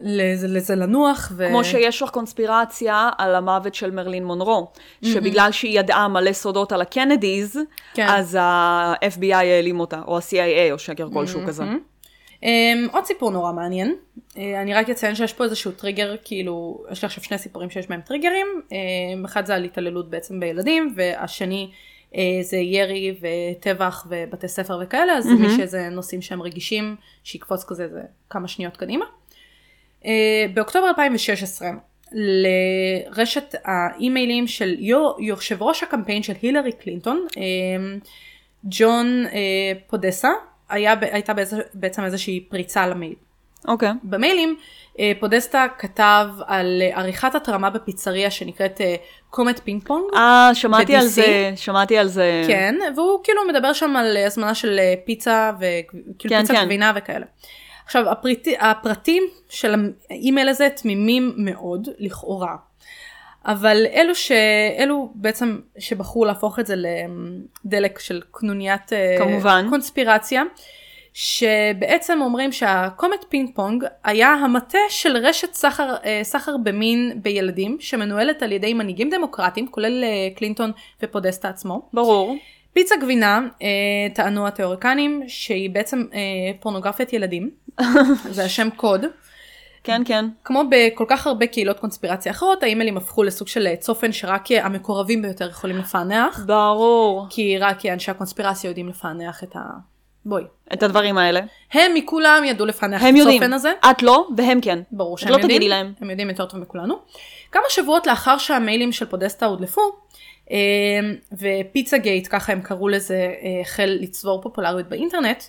לזה, לזה לנוח. ו... כמו שיש לך קונספירציה על המוות של מרלין מונרו, שבגלל שהיא ידעה מלא סודות על הקנדיז, כן. אז ה-FBI העלים אותה, או ה-CIA, או שקר כלשהו כזה. Um, עוד סיפור נורא מעניין, uh, אני רק אציין שיש פה איזשהו טריגר, כאילו, יש לי עכשיו שני סיפורים שיש בהם טריגרים, um, אחד זה על התעללות בעצם בילדים, והשני uh, זה ירי וטבח ובתי ספר וכאלה, אז מי שזה נושאים שהם רגישים, שיקפוץ כזה זה כמה שניות קדימה. Uh, באוקטובר 2016, לרשת האימיילים של יו- יושב ראש הקמפיין של הילרי קלינטון, uh, ג'ון uh, פודסה, היה, הייתה באיזה, בעצם איזושהי פריצה למייל. אוקיי. במיילים אה, פודסטה כתב על אה, עריכת התרמה בפיצריה שנקראת אה, Comet Ping Pong. אה, שמעתי על. זה, שמעתי על זה. כן, והוא כאילו מדבר שם על הזמנה של פיצה וכאילו כן, פיצה כן. גבינה וכאלה. עכשיו הפריט, הפרטים של האימייל הזה תמימים מאוד לכאורה. אבל אלו, ש... אלו בעצם שבחרו להפוך את זה לדלק של קנוניית אה, כמובן. קונספירציה, שבעצם אומרים שה Comet Ping Pong היה המטה של רשת סחר, אה, סחר במין בילדים, שמנוהלת על ידי מנהיגים דמוקרטיים, כולל אה, קלינטון ופודסטה עצמו. ברור. פיצה גבינה, טענו התיאוריקנים, שהיא בעצם פורנוגרפיית ילדים, זה השם קוד. כן, כן. כמו בכל כך הרבה קהילות קונספירציה אחרות, האימיילים הפכו לסוג של אה, צופן שרק אה, המקורבים ביותר יכולים לפענח, ברור. כי רק אנשי הקונספירציה יודעים לפענח את ה... בואי. את הדברים האלה. הם מכולם ידעו לפענח הם את יודעים. הצופן הזה. את לא, והם כן. ברור שהם לא יודעים. תגידי להם. הם יודעים יותר טוב מכולנו. כמה שבועות לאחר שהמיילים של פודסטה הודלפו, אה, ופיצה גייט, ככה הם קראו לזה, אה, החל לצבור פופולריות באינטרנט,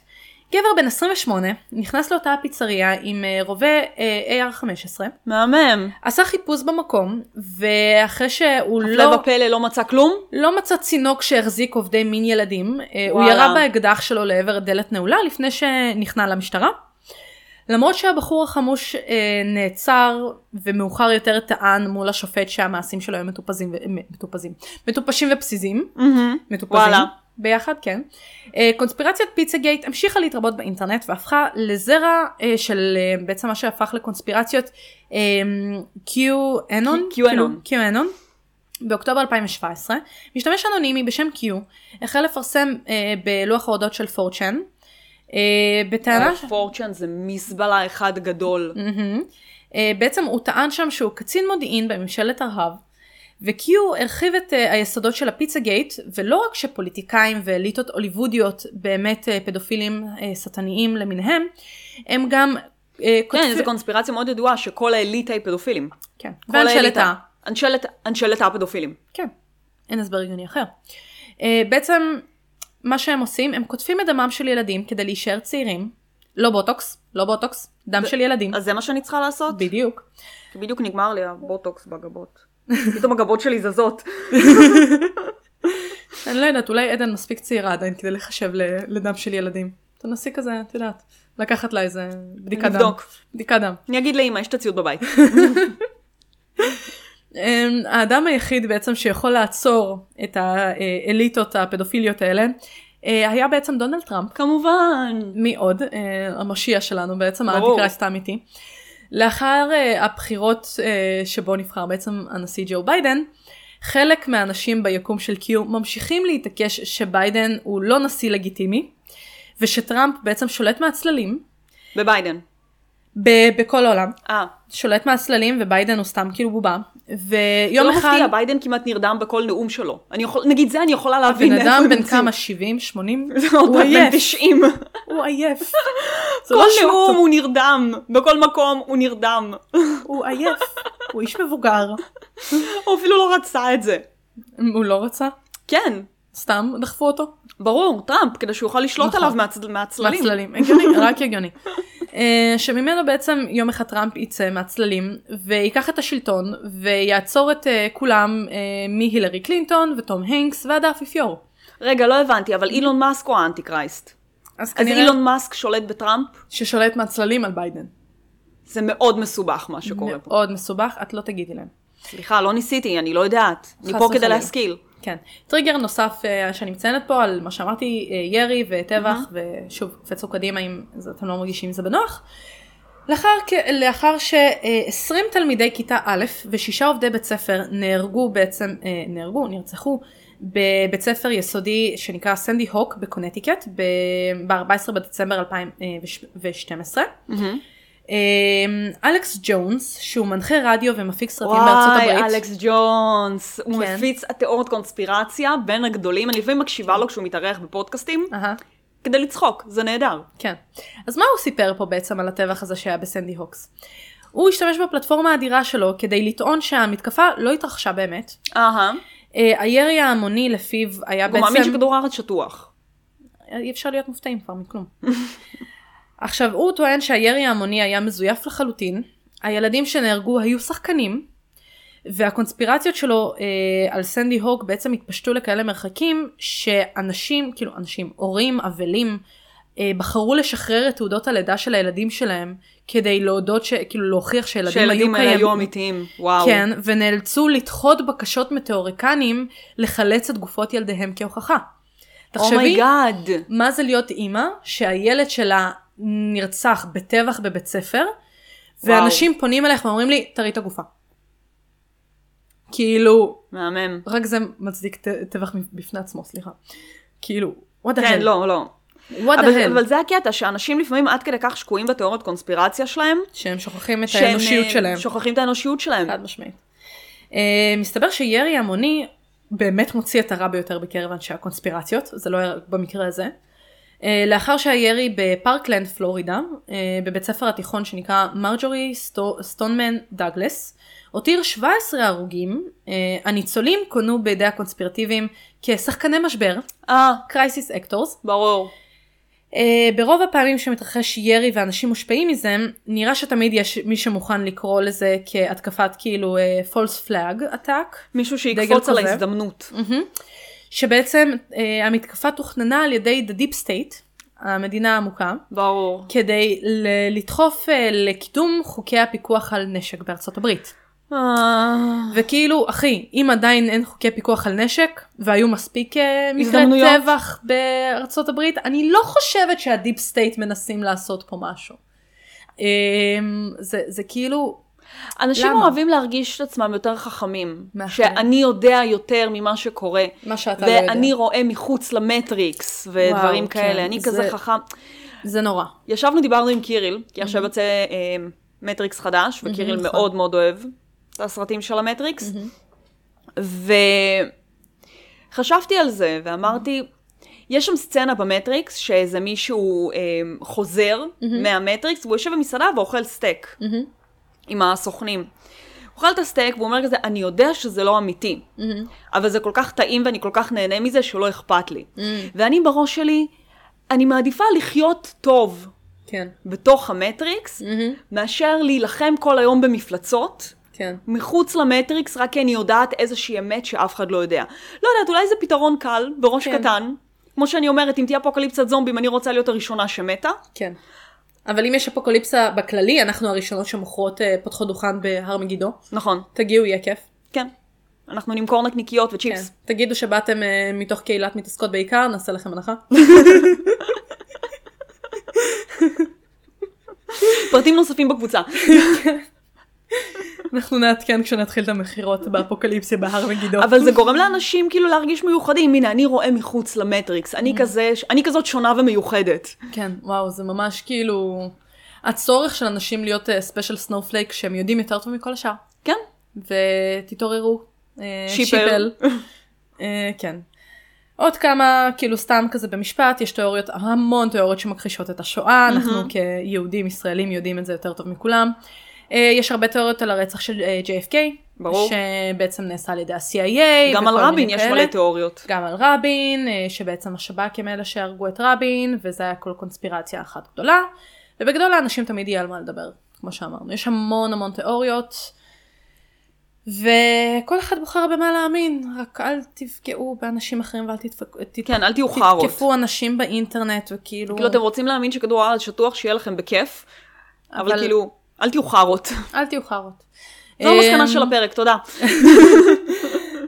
גבר בן 28 נכנס לאותה פיצריה עם אה, רובה אה, AR-15. מהמם. עשה חיפוש במקום, ואחרי שהוא לא... הפלא ופלא לא מצא כלום? לא מצא צינוק שהחזיק עובדי מין ילדים. וואלה. הוא ירה באקדח שלו לעבר דלת נעולה לפני שנכנע למשטרה. למרות שהבחור החמוש אה, נעצר ומאוחר יותר טען מול השופט שהמעשים שלו היו מטופזים, מטופזים, מטופשים ופזיזים, mm-hmm. מטופזים וואלה. ביחד, כן. אה, קונספירציית פיצה גייט המשיכה להתרבות באינטרנט והפכה לזרע אה, של אה, בעצם מה שהפך לקונספירציות QAnon, QAnon, QAnon. באוקטובר 2017, משתמש אנונימי בשם Q החל לפרסם אה, בלוח ההודות של 4chan אה, בטענה... פורצ'ן זה מזבלה אחד גדול. אה, בעצם הוא טען שם שהוא קצין מודיעין בממשלת הרהב, וקיו הרחיב את אה, היסודות של הפיצה גייט, ולא רק שפוליטיקאים ואליטות הוליוודיות באמת פדופילים שטניים למיניהם, הם גם כן, זו קונספירציה מאוד ידועה שכל האליטה היא פדופילים. כן, ואנשלת ה... אנשלת הפדופילים. כן, אין הסבר הגיוני אחר. בעצם מה שהם עושים, הם קוטפים את דמם של ילדים כדי להישאר צעירים. לא בוטוקס, לא בוטוקס, דם של ילדים. אז זה מה שאני צריכה לעשות? בדיוק. בדיוק נגמר לי הבוטוקס בגבות. פתאום הגבות שלי זזות. אני לא יודעת, אולי עדן מספיק צעירה עדיין כדי להיחשב לדם של ילדים. תנסי כזה, את יודעת, לקחת לה איזה בדיקת דם. לבדוק. בדיקת דם. אני אגיד לאמא, יש את הציוד בבית. אמ, האדם היחיד בעצם שיכול לעצור את האליטות הפדופיליות האלה אה, היה בעצם דונלד טראמפ. כמובן. מי עוד? אה, המושיע שלנו בעצם, ה Antichrist האמיתי. לאחר אה, הבחירות שבו נבחר בעצם הנשיא ג'ו ביידן, חלק מהאנשים ביקום של Q ממשיכים להתעקש שביידן הוא לא נשיא לגיטימי, ושטראמפ בעצם שולט מהצללים. בביידן. ב- בכל העולם. אה. שולט מהצללים וביידן הוא סתם כאילו בובה. ויום אחד... זה לא מפתיע, ביידן כמעט נרדם בכל נאום שלו. אני יכול, נגיד זה אני יכולה להבין. הבן אדם בן כמה? 70? 80? הוא עייף. בן 90. הוא עייף. כל נאום הוא נרדם. בכל מקום הוא נרדם. הוא עייף. הוא איש מבוגר. הוא אפילו לא רצה את זה. הוא לא רצה? כן. סתם דחפו אותו. ברור, טראמפ, כדי שהוא יוכל לשלוט נכון. עליו מהצללים. מהצללים, רק הגיוני. אה, שממנו בעצם יום אחד טראמפ יצא מהצללים וייקח את השלטון ויעצור את אה, כולם אה, מהילרי קלינטון וטום הנקס ועד האפיפיור. רגע, לא הבנתי, אבל אילון מאסק הוא ה Antichrist? אז כנראה... אז אילון מאסק שולט בטראמפ? ששולט מהצללים על ביידן. זה מאוד מסובך מה שקורה מאוד פה. מאוד מסובך, את לא תגידי להם. סליחה, לא ניסיתי, אני לא יודעת. אני פה כדי להשכיל. כן. טריגר נוסף uh, שאני מציינת פה על מה שאמרתי, uh, ירי וטבח, mm-hmm. ושוב, קפצו קדימה אם אתם לא מרגישים זה בנוח. לאחר, לאחר ש-20 uh, תלמידי כיתה א' ושישה עובדי בית ספר נהרגו בעצם, uh, נהרגו, נרצחו בבית ספר יסודי שנקרא סנדי הוק בקונטיקט ב-14 בדצמבר 2012. Mm-hmm. אמ, אלכס ג'ונס, שהוא מנחה רדיו ומפיק סרטים בארצות הברית. וואי, אלכס ג'ונס. הוא כן. מפיץ התיאוריות קונספירציה בין הגדולים. אני לפעמים מקשיבה לו כשהוא מתארח בפודקאסטים. כדי לצחוק, זה נהדר. כן. אז מה הוא סיפר פה בעצם על הטבח הזה שהיה בסנדי הוקס? הוא השתמש בפלטפורמה האדירה שלו כדי לטעון שהמתקפה לא התרחשה באמת. אהה. הירי ההמוני לפיו היה בעצם... הוא מאמין שכדור הארץ שטוח. אי אפשר להיות מופתעים כבר מכלום. עכשיו הוא טוען שהירי ההמוני היה מזויף לחלוטין, הילדים שנהרגו היו שחקנים, והקונספירציות שלו אה, על סנדי הוק בעצם התפשטו לכאלה מרחקים שאנשים, כאילו אנשים, הורים, אבלים, אה, בחרו לשחרר את תעודות הלידה של הילדים שלהם כדי להודות, ש... כאילו להוכיח שילדים היו קיימים. היו אמיתיים, וואו. כן, ונאלצו לדחות בקשות מטאוריקנים לחלץ את גופות ילדיהם כהוכחה. תחשבי, oh מה זה להיות אימא שהילד שלה נרצח בטבח בבית ספר, וואו. ואנשים פונים אליך ואומרים לי, תראי את הגופה. כאילו... מהמם. רק זה מצדיק טבח בפני עצמו, סליחה. כאילו, what the כן, hell. לא, לא. What אבל, אבל זה הקטע, שאנשים לפעמים עד כדי כך שקועים בתיאוריות קונספירציה שלהם. שהם שוכחים את שהם האנושיות אה, שלהם. שוכחים את האנושיות שלהם. חד משמעית. Uh, מסתבר שירי המוני באמת מוציא את הרע ביותר בקרב אנשי הקונספירציות, זה לא היה במקרה הזה. אה, לאחר שהירי בפארקלנד פלורידה, אה, בבית ספר התיכון שנקרא מרג'ורי סטונמן דאגלס, הותיר 17 הרוגים, אה, הניצולים כונו בידי הקונספירטיביים כשחקני משבר, אה, crisis actors. ברור. ברוב הפעמים שמתרחש ירי ואנשים מושפעים מזה, נראה שתמיד יש מי שמוכן לקרוא לזה כהתקפת כאילו false flag attack. מישהו שיקפוץ על ההזדמנות. Mm-hmm. שבעצם uh, המתקפה תוכננה על ידי The Deep State, המדינה העמוקה. ברור. כדי ל- לדחוף uh, לקידום חוקי הפיקוח על נשק בארצות הברית. אה. וכאילו, אחי, אם עדיין אין חוקי פיקוח על נשק, והיו מספיק אה, מקרי הזדמנויות. טבח בארצות הברית, אני לא חושבת שה deep state מנסים לעשות פה משהו. אמ, זה, זה כאילו, אנשים למה? אוהבים להרגיש את עצמם יותר חכמים. מאחרים. שאני יודע יותר ממה שקורה. מה שאתה לא יודע. ואני רואה מחוץ למטריקס ודברים וואו, כאלה. כן, אני זה- כזה חכם. זה נורא. ישבנו, דיברנו עם קיריל, כי עכשיו יוצא אה, מטריקס חדש, וקיריל נכון. מאוד מאוד אוהב את הסרטים של המטריקס. וחשבתי על זה, ואמרתי, יש שם סצנה במטריקס, שאיזה מישהו אה, חוזר מהמטריקס, והוא יושב במסעדה ואוכל סטייק. עם הסוכנים. הוא אוכל את הסטייק והוא אומר כזה, אני יודע שזה לא אמיתי, אבל זה כל כך טעים ואני כל כך נהנה מזה שלא אכפת לי. ואני בראש שלי, אני מעדיפה לחיות טוב כן, בתוך המטריקס, מאשר להילחם כל היום במפלצות. כן. מחוץ למטריקס, רק כי אני יודעת איזושהי אמת שאף אחד לא יודע. לא יודעת, אולי זה פתרון קל, בראש כן. קטן. כמו שאני אומרת, אם תהיה אפוקליפסת זומבים, אני רוצה להיות הראשונה שמתה. כן. אבל אם יש אפוקליפסה בכללי, אנחנו הראשונות שמוכרות, אה, פותחות דוכן בהר מגידו. נכון, תגיעו, יהיה כיף. כן. אנחנו נמכור נקניקיות כן. וצ'יפס. תגידו שבאתם אה, מתוך קהילת מתעסקות בעיקר, נעשה לכם הנחה. פרטים נוספים בקבוצה. אנחנו נעדכן כשנתחיל את המכירות באפוקליפסיה בהר מגידו. אבל זה גורם לאנשים כאילו להרגיש מיוחדים. הנה, אני רואה מחוץ למטריקס. אני כזה, אני כזאת שונה ומיוחדת. כן, וואו, זה ממש כאילו... הצורך של אנשים להיות special snowflake שהם יודעים יותר טוב מכל השאר. כן. ותתעוררו. אה, sheeple. אה, כן. עוד כמה, כאילו סתם כזה במשפט, יש תיאוריות, המון תיאוריות שמכחישות את השואה, אנחנו כיהודים ישראלים יודעים את זה יותר טוב מכולם. אה, יש הרבה תיאוריות על הרצח של אה, JFK, ברור. שבעצם נעשה על ידי ה-CIA. גם על רבין יש. מלא תיאוריות. גם על רבין, אה, שבעצם השב"כ הם אלה שהרגו את רבין, וזה היה כל קונספירציה אחת גדולה. ובגדול לאנשים תמיד יהיה על מה לדבר, כמו שאמרנו. יש המון המון תיאוריות, וכל אחד בוחר במה להאמין, רק אל תפגעו באנשים אחרים ואל תתפ- ת- כן, אל תהיו חארות. תתקפו אנשים באינטרנט וכאילו... כאילו, אתם רוצים להאמין שכדור הארץ שטוח, שיהיה לכם בכיף, אבל אבל- כאילו, אל תהיו חארות. אל תהיו חארות. זו המסקנה אמ, של הפרק, תודה.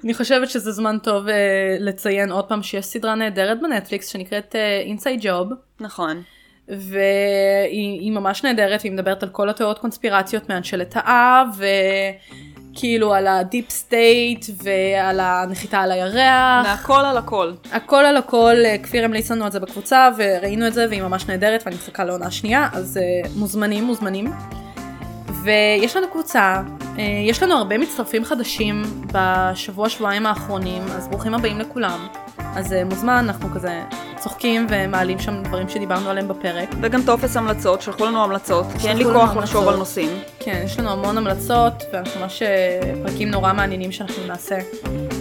אני חושבת שזה זמן טוב uh, לציין עוד פעם שיש סדרה נהדרת בנטפליקס שנקראת uh, Inside Job. נכון. והיא היא ממש נהדרת, והיא מדברת על כל התיאוריות קונספירציות מהנשאלת, וכאילו על ה deep state, ועל הנחיתה על הירח. מהכל על הכל. הכל על הכל, אה, כפיר המליץ לנו על זה בקבוצה, וראינו את זה, והיא ממש נהדרת, ואני מחכה לעונה שנייה, אז אה, מוזמנים, מוזמנים. ויש לנו קבוצה, אה, יש לנו הרבה מצטרפים חדשים בשבוע שבועיים האחרונים, אז ברוכים הבאים לכולם. אז אה, מוזמן, אנחנו כזה צוחקים ומעלים שם דברים שדיברנו עליהם בפרק. וגם טופס המלצות, שלחו לנו המלצות, כי אין לי כוח לחשוב. על נושאים. כן, יש לנו המון המלצות, ואנחנו ממש אה, פרקים נורא מעניינים שאנחנו נעשה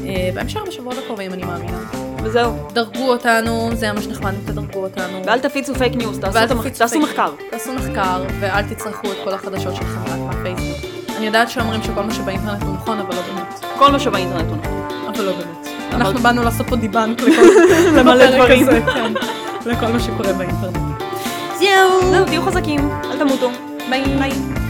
אה, בהמשך בשבועות הקרובים, אני מאמינה. וזהו. דרגו אותנו, זה היה ממש נחמד אם תדרגו אותנו. ואל תפיצו פייק ניוז, תעשו תעשו פייק. מחקר. תעשו מחקר, ואל תצרכו את כל החדשות שלכם רק מהפייסבוק. אני יודעת שאומרים שכל מה שבאינטרנט הוא נכון, אבל לא באמת. כל מה שבאינטרנט הוא נכון. אבל לא באמת. אנחנו באנו לעשות פה דיבנק למלא דברים. כן. לכל מה שקורה באינטרנט. זהו, תהיו חזקים, אל תמותו. ביי.